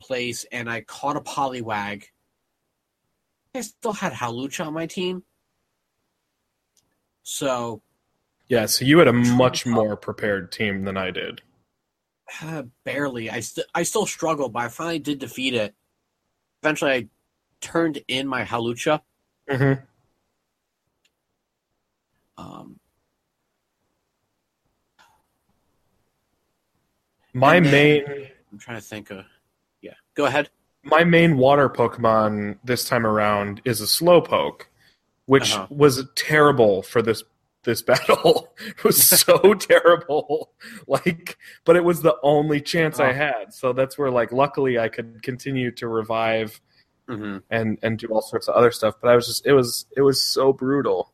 place and I caught a Poliwag. I still had Hawlucha on my team. So, Yeah, so you had a much more prepared team than I did. Uh, barely. I still I still struggled, but I finally did defeat it. Eventually, I turned in my Hawlucha. Mm-hmm. Um, My then- main I'm trying to think of. Yeah, go ahead. my main water Pokemon this time around is a Slowpoke, which Uh-huh. was terrible for this this battle. it was so terrible. Like, but it was the only chance I Oh. had. So that's where, like, luckily I could continue to revive hmm and and do all sorts of other stuff. But I was just it was it was so brutal.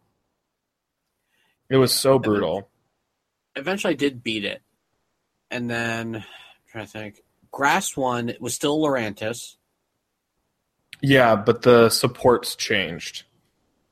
It was so brutal. Eventually, I did beat it, and then I'm trying to think. Grass one was still Lurantis. Yeah, but the supports changed.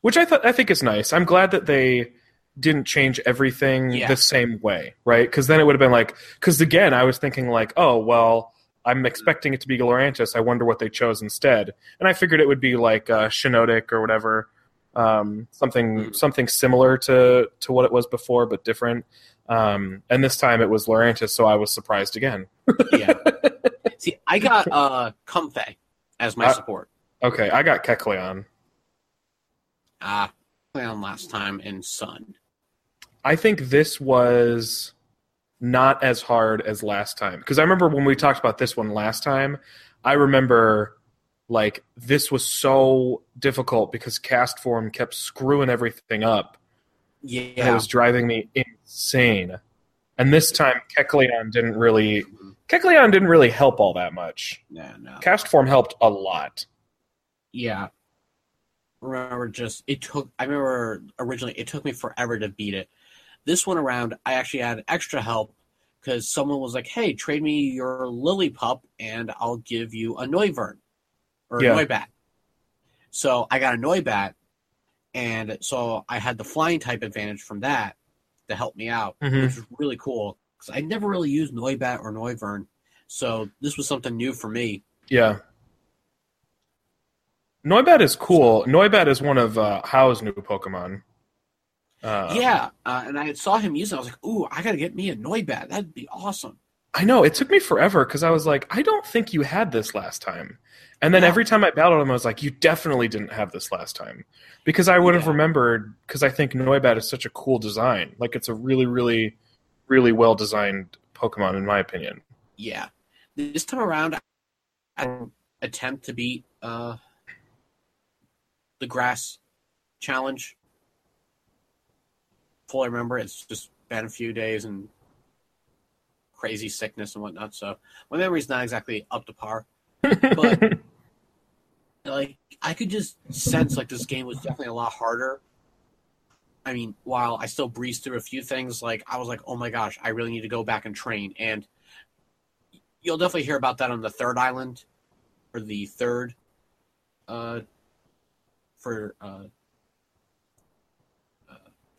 which I thought I think is nice. I'm glad that they didn't change everything Yeah. the same way, right? Because then it would have been like, because again, I was thinking like, oh well, I'm expecting it to be Glorantis. I wonder what they chose instead, and I figured it would be like uh, Shiinotic or whatever, um, something Mm. something similar to to what it was before, but different. Um, and this time it was Lurantis, so I was surprised again. Yeah. See, I got uh Comfey as my Uh, support. Okay, I got Kecleon. Ah, on last time in Sun. I think this was not as hard as last time because I remember when we talked about this one last time. I remember like this was so difficult because Castform kept screwing everything up and it was driving me insane. And this time Kecleon didn't really Kecleon didn't really help all that much. No, no. Castform helped a lot. Yeah. Remember, just it took. I remember originally it took me forever to beat it. This one around, I actually had extra help because someone was like, "Hey, trade me your Lillipup, and I'll give you a Noivern or Yeah. a Noibat." So I got a Noibat, and so I had the flying type advantage from that to help me out, Mhm. which was really cool because I never really used Noibat or Noivern, so this was something new for me. Yeah. Noibat is cool. Noibat is one of uh, Hau's new Pokemon. Uh, yeah, uh, and I saw him using. it. I was like, "Ooh, I gotta get me a Noibat. That'd be awesome." I know. It took me forever because I was like, I don't think you had this last time. And then Yeah. every time I battled him, I was like, you definitely didn't have this last time. Because I would have Yeah. remembered, because I think Noibat is such a cool design. Like, it's a really, really, really well designed Pokemon, in my opinion. Yeah, this time around, I attempt to beat uh, the grass challenge. Fully remember, it's just been a few days and crazy sickness and whatnot, so my memory's not exactly up to par. But like, I could just sense like this game was definitely a lot harder. I mean, while I still breezed through a few things, like I was like, "Oh my gosh, I really need to go back and train." And you'll definitely hear about that on the third island, or the third, uh, for uh,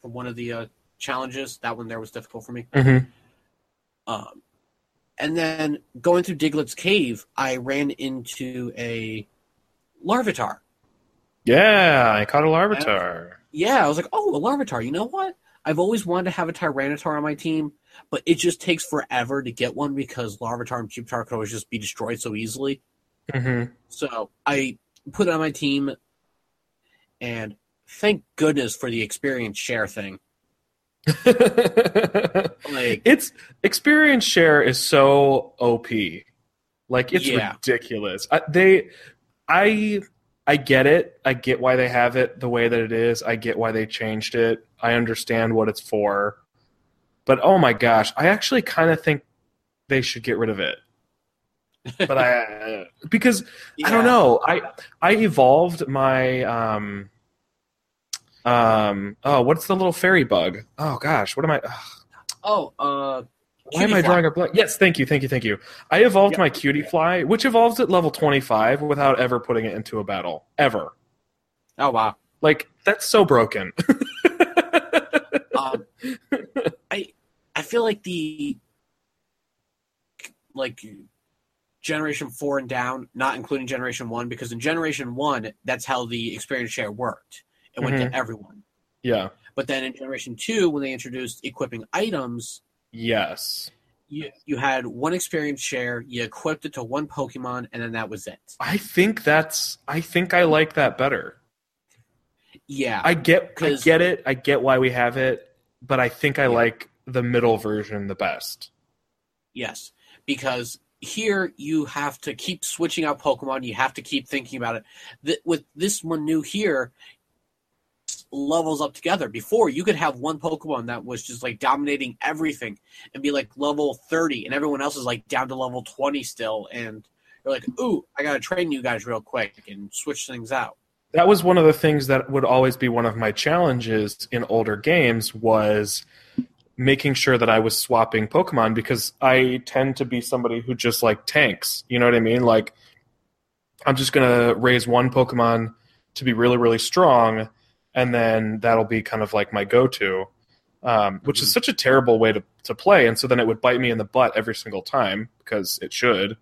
for one of the uh, challenges. That one there was difficult for me. Mm-hmm. Um, and then going through Diglett's cave, I ran into a Larvitar. Yeah, I caught a Larvitar. Yeah, I was like, oh, a Larvitar. You know what? I've always wanted to have a Tyranitar on my team, but it just takes forever to get one because Larvitar and Pupitar could always just be destroyed so easily. Mm-hmm. So I put it on my team, and thank goodness for the experience share thing. Like, it's experience share is so op like it's Yeah. ridiculous. I, they i i get it. I get why they have it the way that it is. I get why they changed it. I understand what it's for. But oh my gosh i actually kind of think they should get rid of it. But i because I don't know. I I evolved my um um oh what's the little fairy bug? Oh gosh, what am I? ugh, Oh, uh, why am I fly. drawing a blank? Yes, thank you, thank you, thank you. I evolved Yep. my Cutiefly, which evolves at level twenty five without ever putting it into a battle ever. oh wow. Like that's so broken. um, I I feel like the like generation four and down, not including generation one, because in generation one, that's how the experience share worked. It went Mhm. to everyone. yeah. But then in generation two, when they introduced equipping items, Yes. you you had one experience share, you equipped it to one Pokemon, and then that was it. I think that's. I think I like that better. Yeah, I get. I get it. I get why we have it, but I think I Yeah. like the middle version the best. Yes, because here you have to keep switching out Pokemon. You have to keep thinking about it. Th- with this one new here, levels up together. Before you could have one Pokemon that was just like dominating everything and be like level thirty, and everyone else is like down to level twenty still, and you're like, "Ooh, I gotta train you guys real quick and switch things out." that was one of the things that would always be one of my challenges in older games was making sure that I was swapping Pokemon because I tend to be somebody who just like tanks. You know what I mean? Like I'm just gonna raise one Pokemon to be really, really strong and then that'll be kind of like my go-to, um, which is such a terrible way to to play. And so then it would bite me in the butt every single time because it should.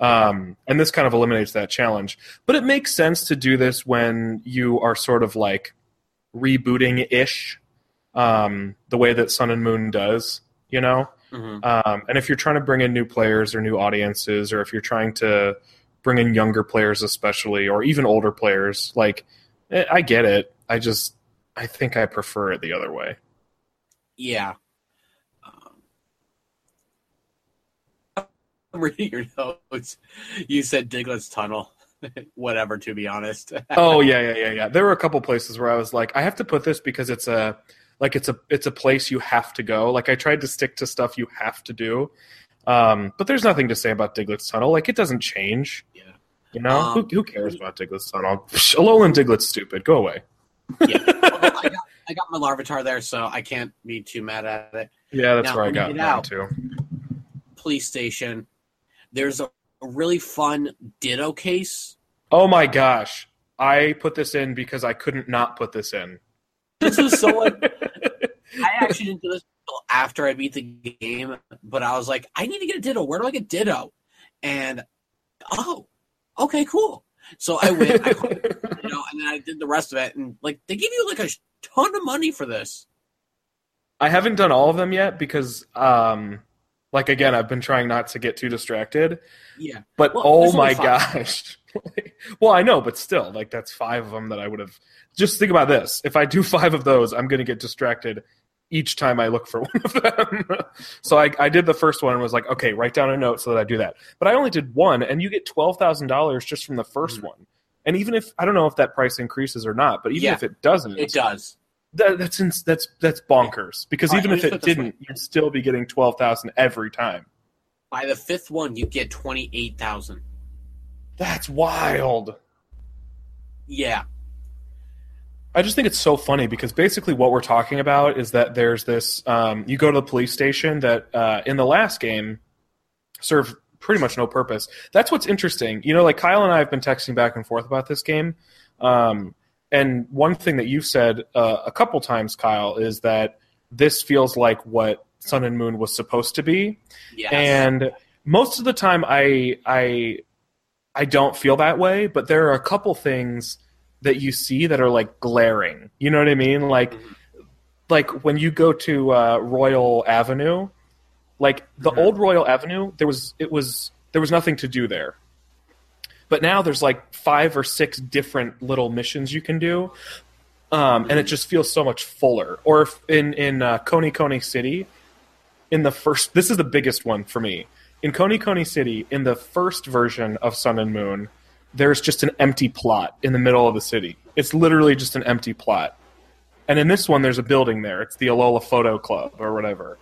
Um, and this kind of eliminates that challenge. But it makes sense to do this when you are sort of like rebooting ish, um, the way that Sun and Moon does, you know? Mhm. Um, and if you're trying to bring in new players or new audiences, or if you're trying to bring in younger players, especially, or even older players, like, eh, I get it. I just, I think I prefer it the other way. Yeah. Um, I'm reading your notes. You said Diglett's Tunnel. Whatever, to be honest. oh yeah, yeah, yeah, yeah. There were a couple places where I was like, I have to put this because it's a like it's a it's a place you have to go. Like I tried to stick to stuff you have to do. Um, but there's nothing to say about Diglett's Tunnel. Like it doesn't change. Yeah. You know Um, who, who cares about Diglett's Tunnel? Alolan Diglett's stupid. Go away. Yeah. I got, I got my Larvitar there, so I can't be too mad at it. Yeah, that's Now, where I got mine out- too. Police station. There's a, really fun Ditto case. Oh my gosh, I put this in because I couldn't not put this in. This was so like, I actually didn't do this until after I beat the game, but I was like, I need to get a Ditto. Where do I get Ditto? And oh, okay, cool. So I went, I, you know, and then I did the rest of it, and like they give you like a ton of money for this. I haven't done all of them yet because, um, like again, I've been trying not to get too distracted. Yeah, But Well, oh my gosh. well, I know, but still, like that's five of them that I would have. Just think about this: if I do five of those, I'm going to get distracted each time I look for one of them. so I, I did the first one and was like, okay, write down a note so that I do that. But I only did one, and you get twelve thousand dollars just from the 1st Mhm. one. And even if I don't know if that price increases or not, but even Yeah, if it doesn't, it does. that, that's ins- that's that's bonkers. Because All even if it put it way. didn't, you'd still be getting twelve thousand every time. By the fifth one, you get twenty eight thousand. That's wild. Yeah, I just think it's so funny because basically what we're talking about is that there's this um, you go to the police station that uh, in the last game served pretty much no purpose. That's what's interesting. You know, like Kyle and I have been texting back and forth about this game. Um, and one thing that you've said uh, a couple times, Kyle, is that this feels like what Sun and Moon was supposed to be. yes. And most of the time, I I I don't feel that way. But there are a couple things that you see that are like glaring. You know what I mean? Like Mhm. like when you go to uh, Royal Avenue, like the Mhm. old Royal Avenue, there was it was there was nothing to do there. But now there's like five or six different little missions you can do, um, and it just feels so much fuller. Or if in in uh, Konikoni City, in the first, this is the biggest one for me. In Konikoni City, in the first version of Sun and Moon, there's just an empty plot in the middle of the city. It's literally just an empty plot. And in this one, there's a building there. It's the Alola Photo Club or whatever.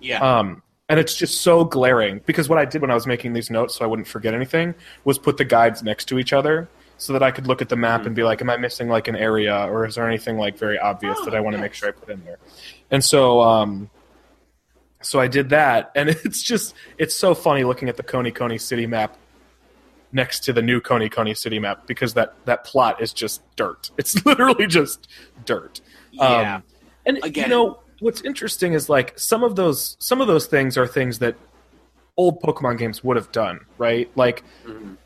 yeah, Um, and it's just so glaring because what I did when I was making these notes so I wouldn't forget anything was put the guides next to each other so that I could look at the map and be like, am I missing like an area or is there anything like very obvious Oh, that I want to make sure I put in there? And so, um, so I did that, and it's just it's so funny looking at the Konikoni City map next to the new Konikoni City map because that that plot is just dirt. It's literally just dirt. yeah. Um, and Again- you know what's interesting is like some of those some of those things are things that old Pokemon games would have done, right? Like Mhm.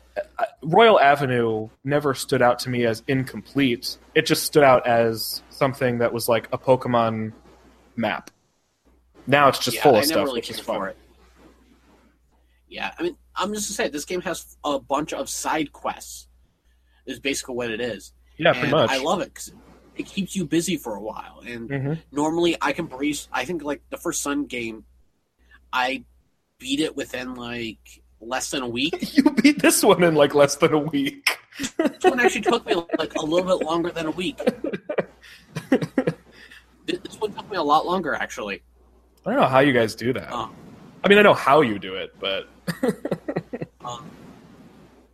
Royal Avenue never stood out to me as incomplete. It just stood out as something that was like a Pokemon map. Now it's just yeah, full of stuff, really which is fun. for it. Yeah, I mean, I'm just gonna say this game has a bunch of side quests. Is basically what it is. Yeah, and pretty much. I love it because it keeps you busy for a while. And hmm normally I can breeze. I think like the first Sun game, I beat it within like less than a week. You beat this one in like less than a week. This one actually took me like a little bit longer than a week. This one took me a lot longer actually. I don't know how you guys do that. Um, I mean, I know how you do it, but um,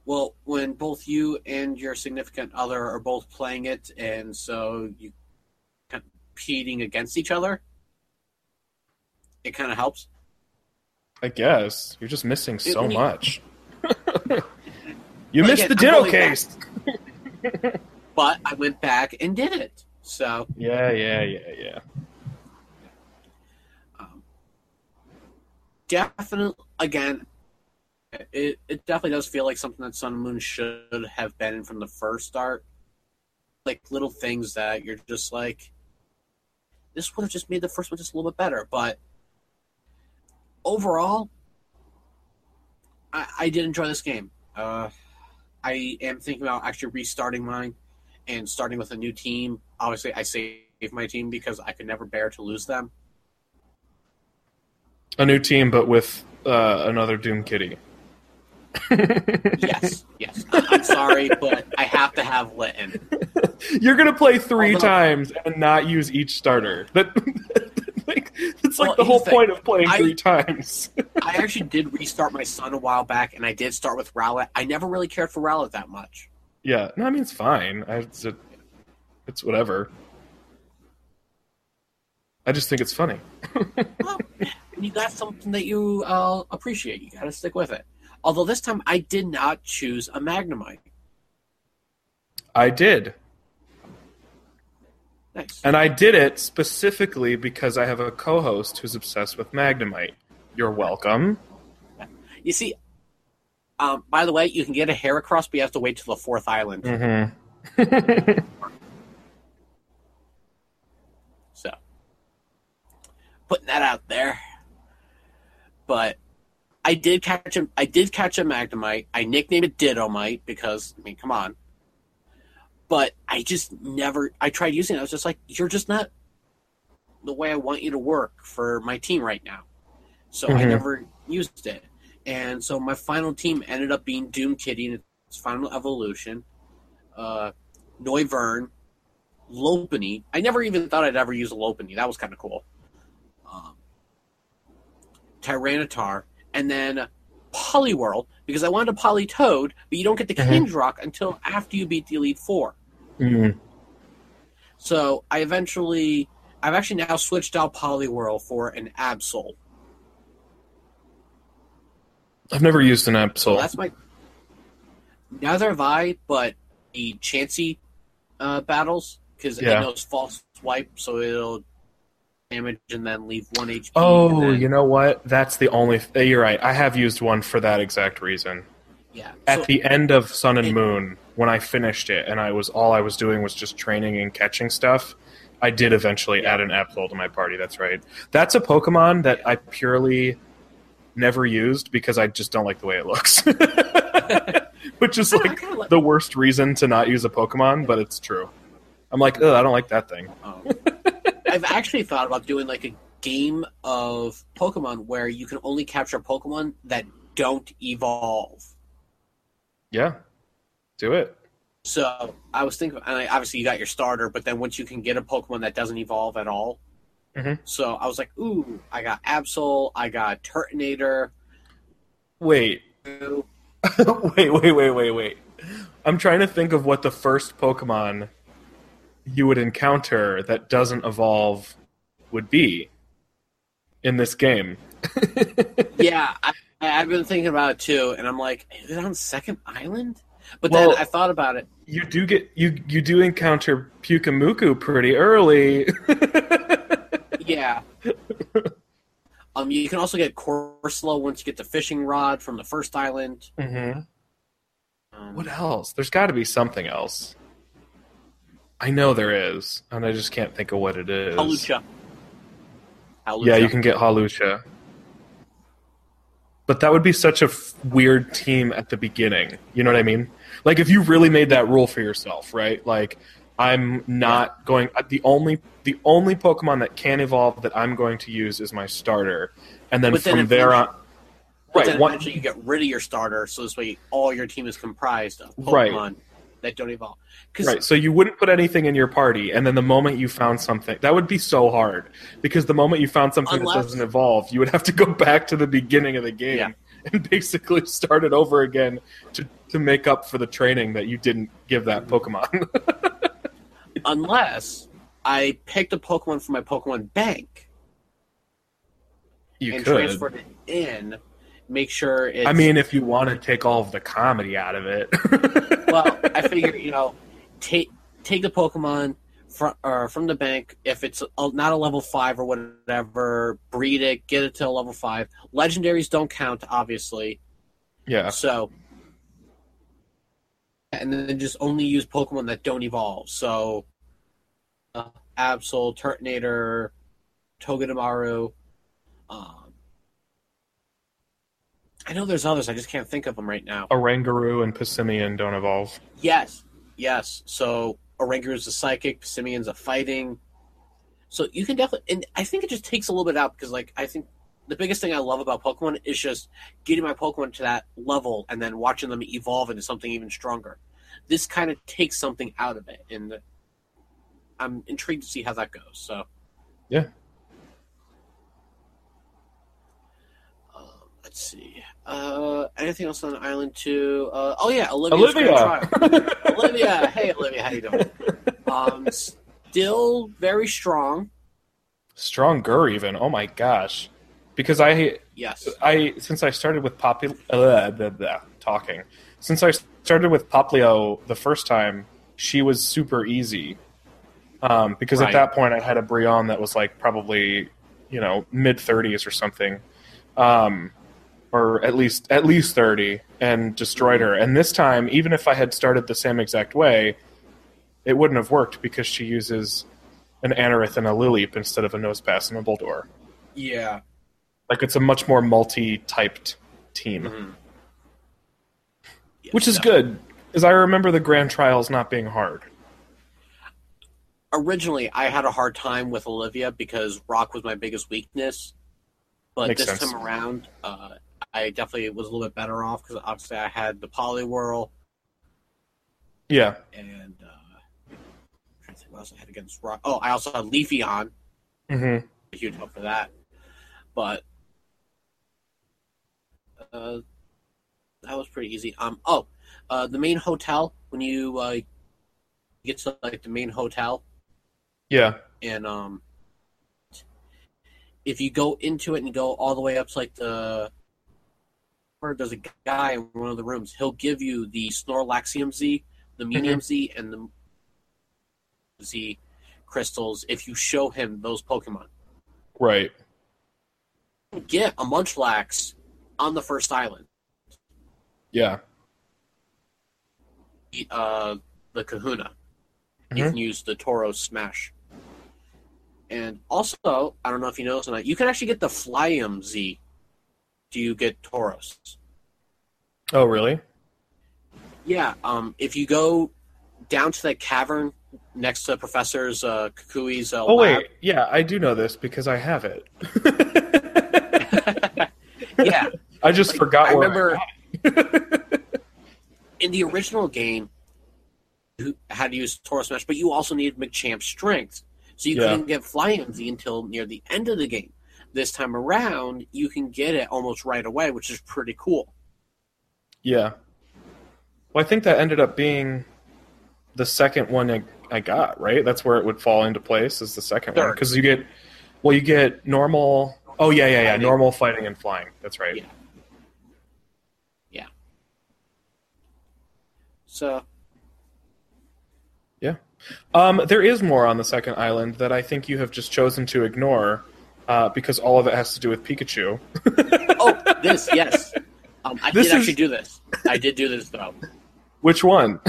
well, when both you and your significant other are both playing it, and so you competing against each other, it kind of helps. I guess you're just missing so much. you missed again, the Ditto case. But I went back and did it. So Yeah, yeah, yeah, yeah. Definitely, again, it, it definitely does feel like something that Sun and Moon should have been from the first start. Like little things that you're just like, this would have just made the first one just a little bit better. But overall, I, I did enjoy this game. Uh, I am thinking about actually restarting mine and starting with a new team. Obviously, I saved my team because I could never bear to lose them. A new team, but with uh, another Doom Kitty. yes, yes. I- I'm sorry, but I have to have Litten. You're gonna play three Although- times and not use each starter. That like it's like the whole the point of playing I- three times. I actually did restart my Sun a while back, and I did start with Rowlet. I never really cared for Rowlet that much. yeah, no, I mean it's fine. I, it's, a, it's whatever. I just think it's funny. Well, you got something that you uh, appreciate. You got to stick with it. Although this time I did not choose a Magnemite. I did. Nice. And I did it specifically because I have a co host who's obsessed with Magnemite. You're welcome. You see, um, by the way, you can get a Heracross, but you have to wait till the fourth island. Mm-hmm. So, putting that out there. But I did catch him. I did catch a Magnemite. I nicknamed it Dittomite because I mean, come on. But I just never. I tried using it. I was just like, you're just not the way I want you to work for my team right now. So I Mhm. never used it. And so my final team ended up being Doom Kitty in its final evolution. Uh, Noivern, Lopunny. I never even thought I'd ever use a Lopunny. That was kind of cool. Tyranitar, and then Poliwhirl, because I wanted a Politoad, but you don't get the Mhm. King's Rock until after you beat the Elite Four. Mm. So I eventually, I've actually now switched out Poliwhirl for an Absol. I've never used an So Absol. that's my. Neither have I, but the Chansey uh, battles because Yeah. it knows false swipe, so it'll damage and then leave one HP. Oh, then, you know what? That's the only. Th- you're right. I have used one for that exact reason. yeah. At So- the end of Sun and it- Moon, when I finished it, and I was all I was doing was just training and catching stuff. I did eventually Yeah. add an Absol to my party. That's right. That's a Pokemon that I purely never used because I just don't like the way it looks. Which is I don't know, I like like- the worst reason to not use a Pokemon, but it's true. I'm like, Ugh, I don't like that thing. Um, I've actually thought about doing like a game of Pokemon where you can only capture Pokemon that don't evolve. Yeah, do it. So I was thinking, and I- obviously you got your starter, but then once you can get a Pokemon that doesn't evolve at all. Mhm. So I was like, ooh, I got Absol, I got Turtonator. Wait, wait, wait, wait, wait, wait. I'm trying to think of what the first Pokemon you would encounter that doesn't evolve would be in this game. yeah, I, I've been thinking about it too, and I'm like, is it on Second Island? But Well- then I thought about it. You do get you you do encounter Pyukumuku pretty early. Yeah. um, you can also get Corsola once you get the fishing rod from the first island. mm-hmm. Um, What else? There's got to be something else. I know there is, and I just can't think of what it is. Hawlucha. Hawlucha. Yeah, you can get Hawlucha. But that would be such a f- weird team at the beginning. You know what I mean? Like if you really made that rule for yourself, right? Like I'm not going uh, the only the only Pokemon that can evolve that I'm going to use is my starter. And then then from there on Right, then one, you get rid of your starter, so this way all your team is comprised of Pokemon Right. That don't evolve. Right. So you wouldn't put anything in your party, and then the moment you found something, that would be so hard because the moment you found something Unless- that doesn't evolve, you would have to go back to the beginning of the game Yeah. and basically start it over again to to make up for the training that you didn't give that Pokemon. unless I picked a Pokemon from my Pokemon bank you and could. transferred it in, make sure it's. I mean, if you want to take all of the comedy out of it. well, I figure you know, take take the Pokemon from or from the bank. If it's a, not a level five or whatever, breed it, get it to a level five. Legendaries don't count, obviously. Yeah. So, and then just only use Pokemon that don't evolve. So, uh, Absol, Turtonator, Togedemaru. Um, I know there's others. I just can't think of them right now. Oranguru and Passimian don't evolve. Yes, yes. So Oranguru's a psychic, Passimian's a fighting. So you can definitely, and I think it just takes a little bit out because, like, I think the biggest thing I love about Pokemon is just getting my Pokemon to that level and then watching them evolve into something even stronger. This kind of takes something out of it, and I'm intrigued to see how that goes. So, Yeah. Let's see. Uh, anything else on the island too? Uh, oh yeah, Olivia. Trial. Olivia, hey Olivia, how you doing? Um, still very strong. Stronger even. Oh my gosh. Because I Yes. I since I started with poppy uh, blah, blah, talking. Since I started with Poplio the first time, she was super easy. Um, because Right. at that point I had a Brionne that was like probably, you know, mid thirties or something. Um, or at least at least thirty, and destroyed her. And this time, even if I had started the same exact way, it wouldn't have worked because she uses an Anorith and a Lileep instead of a Nosepass and a Boldore. Yeah. Like it's a much more multi-typed team, Mhm. Yes, which is definitely. good, as I remember the Grand Trials not being hard. Originally, I had a hard time with Olivia because Rock was my biggest weakness. But Makes this sense. time around, uh, I definitely was a little bit better off because obviously I had the Poliwhirl Yeah, and uh, I'm think what else I had against Rock. Oh, I also had Leafeon. hmm a huge help for that. But uh, that was pretty easy. Um. Oh, uh, the main hotel when you uh, get to like the main hotel yeah, and um, if you go into it and go all the way up to like the there's a guy in one of the rooms, he'll give you the Snorlaxium Z, the Medium Z, and the Z crystals if you show him those Pokemon. right. get a Munchlax on the first island. Yeah, Uh, the Kahuna. You Mhm. can use the Toro Smash. And also, I don't know if you know this or not, you can actually get the Flyinium Z. Do you get Tauros? Oh, really? Yeah. Um, if you go down to that cavern next to Professor's uh, Kukui's uh, Oh, lab, wait. Yeah, I do know this because I have it. yeah. I just Like, forgot I where remember I in the original game, you had to use Toro Smash, but you also needed Machamp's strength. So you Yeah. couldn't get Flying Z until near the end of the game. This time around, you can get it almost right away, which is pretty cool. Yeah. Well, I think that ended up being the second one I, I got, right? That's where it would fall into place is the second one. Because you get, well, you get normal. Oh, yeah, yeah, yeah. Fighting. Normal fighting and flying. That's right. Yeah. Yeah. So, Yeah, Um, there is more on the second island that I think you have just chosen to ignore uh, because all of it has to do with Pikachu. oh, this, yes. Um, I This did actually do this. I did do this, though. Which one?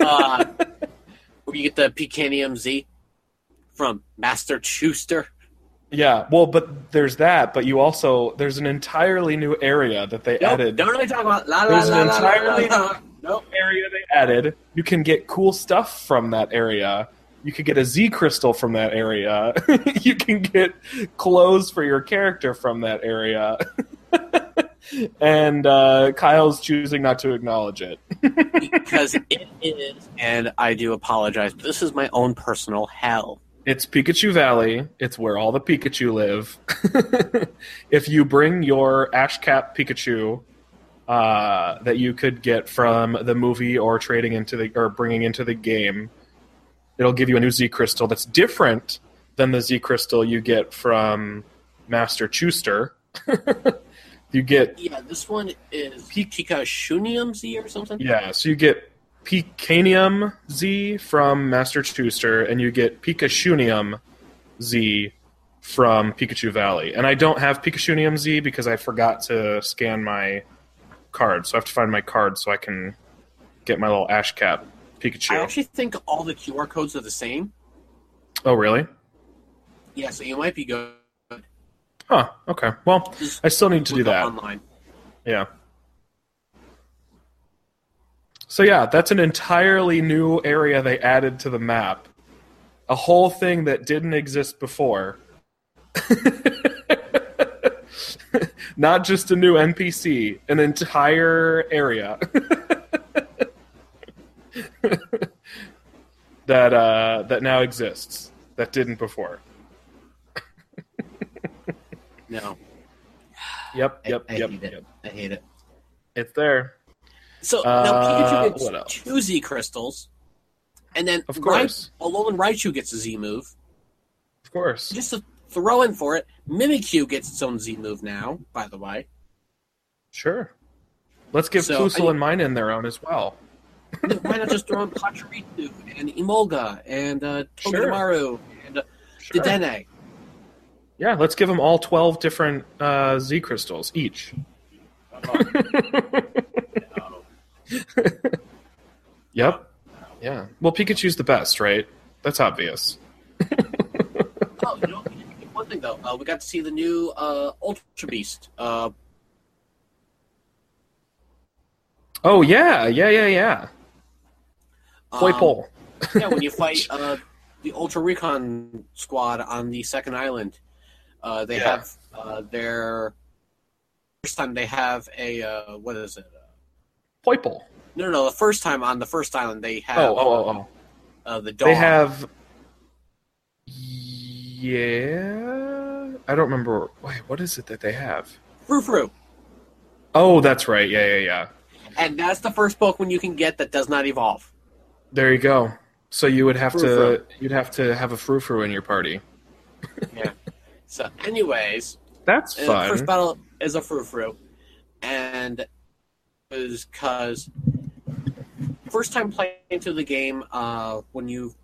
Uh, where you get the Pikanium Z from Master Schuster. yeah, well, but there's that, but you also, there's an entirely new area that they Nope, added. don't really talk about la There's la an la entirely- la. Nope. area they added. You can get cool stuff from that area. You could get a Z crystal from that area. you can get clothes for your character from that area. and uh, Kyle's choosing not to acknowledge it. because it is, and I do apologize, but this is my own personal hell. It's Pikachu Valley. It's where all the Pikachu live. if you bring your Ash Cap Pikachu uh, that you could get from the movie or trading into the or bringing into the game, it'll give you a new Z crystal that's different than the Z crystal you get from Master Chuster. you get Yeah, this one is Pikashunium Z or something. yeah, so you get Pikanium Z from Master Tuster, and you get Pikachunium Z from Pikachu Valley. And I don't have Pikachunium Z because I forgot to scan my card, so I have to find my card so I can get my little Ash Cap Pikachu. I actually think all the QR codes are the same. oh, really? Yeah, so you might be good. Huh. Okay. Well, Just I still need to do that. online. Yeah. So yeah, that's an entirely new area they added to the map. A whole thing that didn't exist before. Not just a new NPC, an entire area. that uh, that now exists that didn't before. No, Yep, yep, I yep, hate it. I hate it. It's there. So now Uh, Pikachu gets two Z crystals, and then Of Rai- course. Alolan Raichu gets a Z move. Of course. Just to throw in for it, Mimikyu gets its own Z move now. By the way, Sure. Let's give So, Fusel I- and Mine in their own as well. Why not just throw in Pachirisu and Emolga and uh, Sure. And uh, Sure. Dedenne? Yeah, let's give them all 12 different uh, Z crystals each. Yep. Yeah. Well, Pikachu's the best, right? That's obvious. Oh, you know, one thing though, uh, we got to see the new uh, Ultra Beast. Uh, Oh, yeah. Yeah, yeah, yeah. Poi um, Pole. yeah, when you fight uh, the Ultra Recon squad on the second island, uh, they Yeah. have uh, their first time they have a uh, what is it? Poipole. No, no, no. The first time on the first island they have Oh, oh, oh, oh. Uh, the dog. They have. Yeah. I don't remember. Wait, what is it that they have? Furfrou, Oh, that's right. Yeah, yeah, yeah. and that's the first Pokemon you can get that does not evolve. There you go. So you would have to Furfrou. you'd have to have a Furfrou in your party. Yeah. so, anyways, That's uh, fun. first battle is a Furfrou, and is because first time playing through the game, uh, when you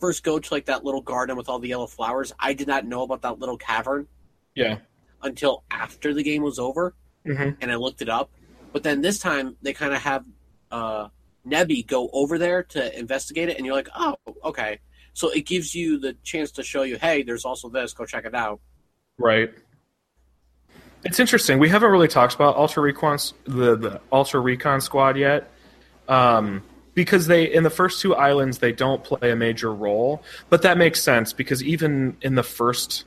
first go to like that little garden with all the yellow flowers, I did not know about that little cavern yeah. until after the game was over, hmm and I looked it up. But then this time they kind of have uh, Nebby go over there to investigate it, and you're like, oh, okay. So it gives you the chance to show you, hey, there's also this. Go check it out. Right. It's interesting. We haven't really talked about Ultra Recon the the Ultra Recon Squad yet, um, because they in the first two islands they don't play a major role. But that makes sense because even in the first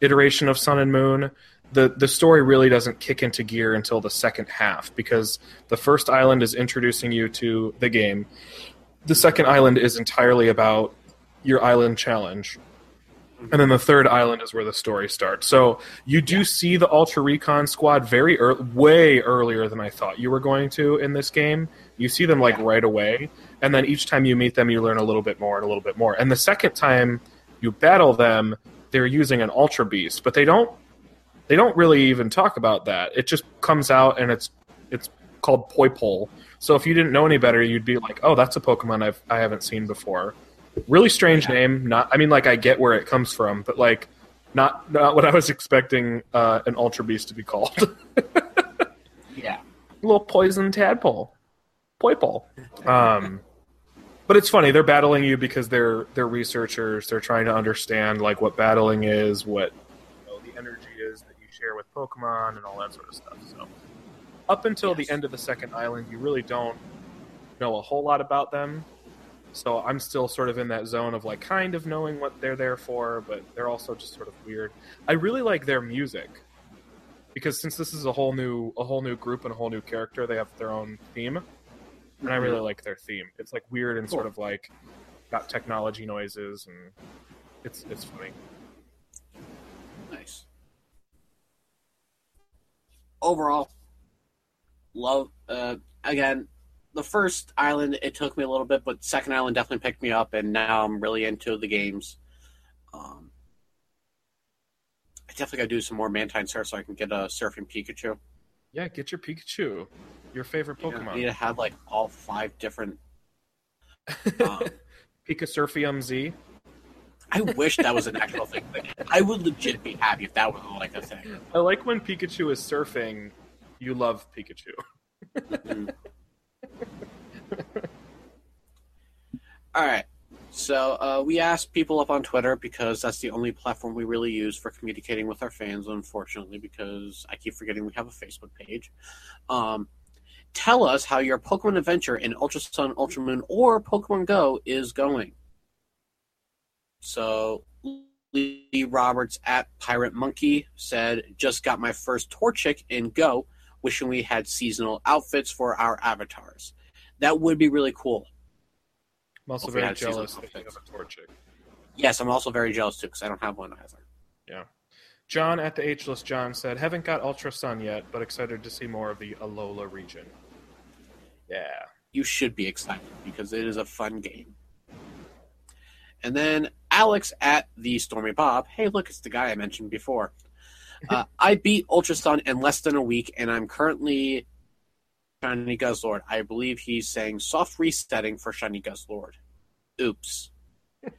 iteration of Sun and Moon, the the story really doesn't kick into gear until the second half because the first island is introducing you to the game. The second island is entirely about your island challenge. And then the third island is where the story starts. So you do see the Ultra Recon squad very early, way earlier than I thought you were going to in this game. You see them like Yeah. right away, and then each time you meet them, you learn a little bit more and a little bit more. And the second time you battle them, they're using an Ultra Beast, but they don't they don't really even talk about that. It just comes out and it's it's called Poipole. So if you didn't know any better, you'd be like, "Oh, that's a Pokemon I've I haven't seen before." Really strange name. Not I mean like I get where it comes from, but like not not what I was expecting uh, an Ultra Beast to be called. Yeah. little poison tadpole, Poipole. Um, but it's funny. They're battling you because they're they're researchers. They're trying to understand like what battling is, what you know, the energy is that you share with Pokemon, and all that sort of stuff. So up until the end of the second island, you really don't know a whole lot about them. So I'm still sort of in that zone of like kind of knowing what they're there for, but they're also just sort of weird. I really like their music because since this is a whole new a whole new group and a whole new character, they have their own theme, and I really mm-hmm. like their theme. It's like weird and sort of like got technology noises, and it's it's funny. Nice. Overall, love. Uh, again, the first island it took me a little bit, but second island definitely picked me up, and now I'm really into the games. Um, I definitely got to do some more Mantine surf so I can get a surfing Pikachu. Yeah, get your Pikachu, your favorite You know, Pokemon. I need to have like all five different Um, Picasurfium Z. I wish that was an actual thing. I would legit be happy if that was like a thing. I like when Pikachu is surfing. You love Pikachu. All right. So uh, we asked people up on Twitter because that's the only platform we really use for communicating with our fans. Unfortunately, because I keep forgetting we have a Facebook page. Um, tell us how your Pokemon adventure in Ultra Sun, Ultra Moon, or Pokemon Go is going. So Lee Roberts at Pirate Monkey said, "Just got my first Torchic in Go. Wishing we had seasonal outfits for our avatars. That would be really cool." I'm also very jealous that you have outfits. a Torchic. Yes, I'm also very jealous too because I don't have one either. Yeah. John at the Ageless John said, "Haven't got Ultra Sun yet, but excited to see more of the Alola region." Yeah. You should be excited because it is a fun game. And then Alex at the Stormy Bob. Hey, look, it's the guy I mentioned before. Uh, I beat Ultra Sun in less than a week, and I'm currently Shiny Guzzlord. I believe he's saying soft resetting for Shiny Guzzlord. Oops.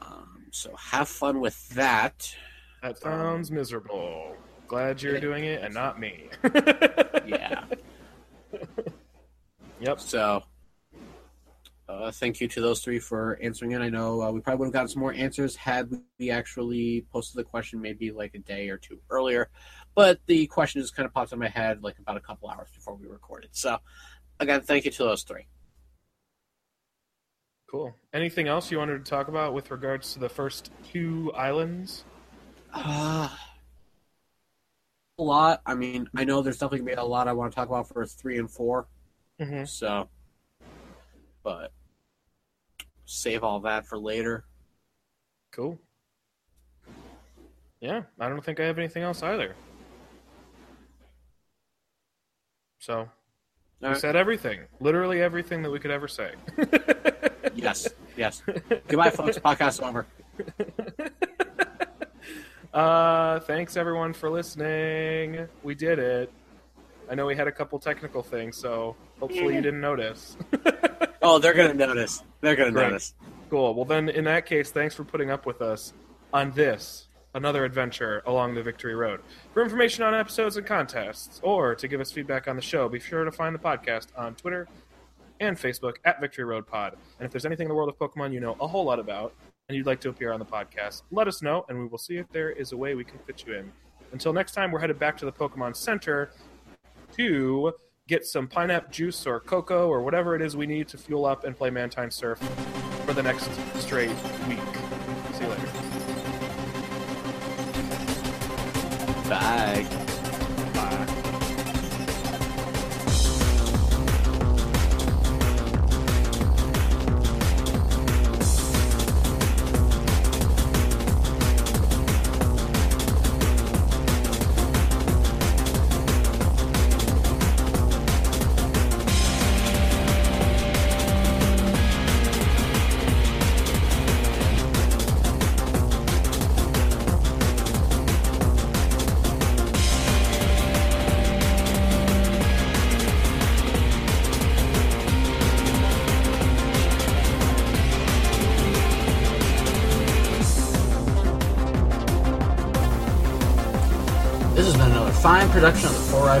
um, so have fun with that. That sounds miserable. Glad you're doing it and not me. Yeah. Yep. So, uh, thank you to those three for answering it. I know uh, we probably would have gotten some more answers had we actually posted the question maybe like a day or two earlier, but the question just kind of popped in my head like about a couple hours before we recorded. So, again, thank you to those three. Cool. Anything else you wanted to talk about with regards to the first two islands? Uh, a lot. I mean, I know there's definitely gonna be a lot I want to talk about for three and four. Mm-hmm. So, but save all that for later. Cool. Yeah, I don't think I have anything else either. So, All we right. said everything. Literally everything that we could ever say. Yes, yes. Goodbye, folks. Podcast over. Uh, thanks everyone for listening. We did it. I know we had a couple technical things, so hopefully you didn't notice. Oh, they're gonna notice. They're gonna Great. notice. cool. Well, then, in that case, thanks for putting up with us on this, another adventure along the Victory Road. For information on episodes and contests, or to give us feedback on the show, be sure to find the podcast on Twitter and Facebook at Victory Road Pod. And if there's anything in the world of Pokemon you know a whole lot about and you'd like to appear on the podcast, let us know, and we will see if there is a way we can fit you in. Until next time, we're headed back to the Pokemon Center to get some pineapple juice or cocoa or whatever it is we need to fuel up and play Mantine Surf for the next straight week. See you later. Bye.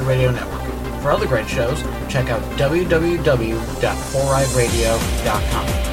Radio Network. For other great shows, check out www.fourrideradio.com.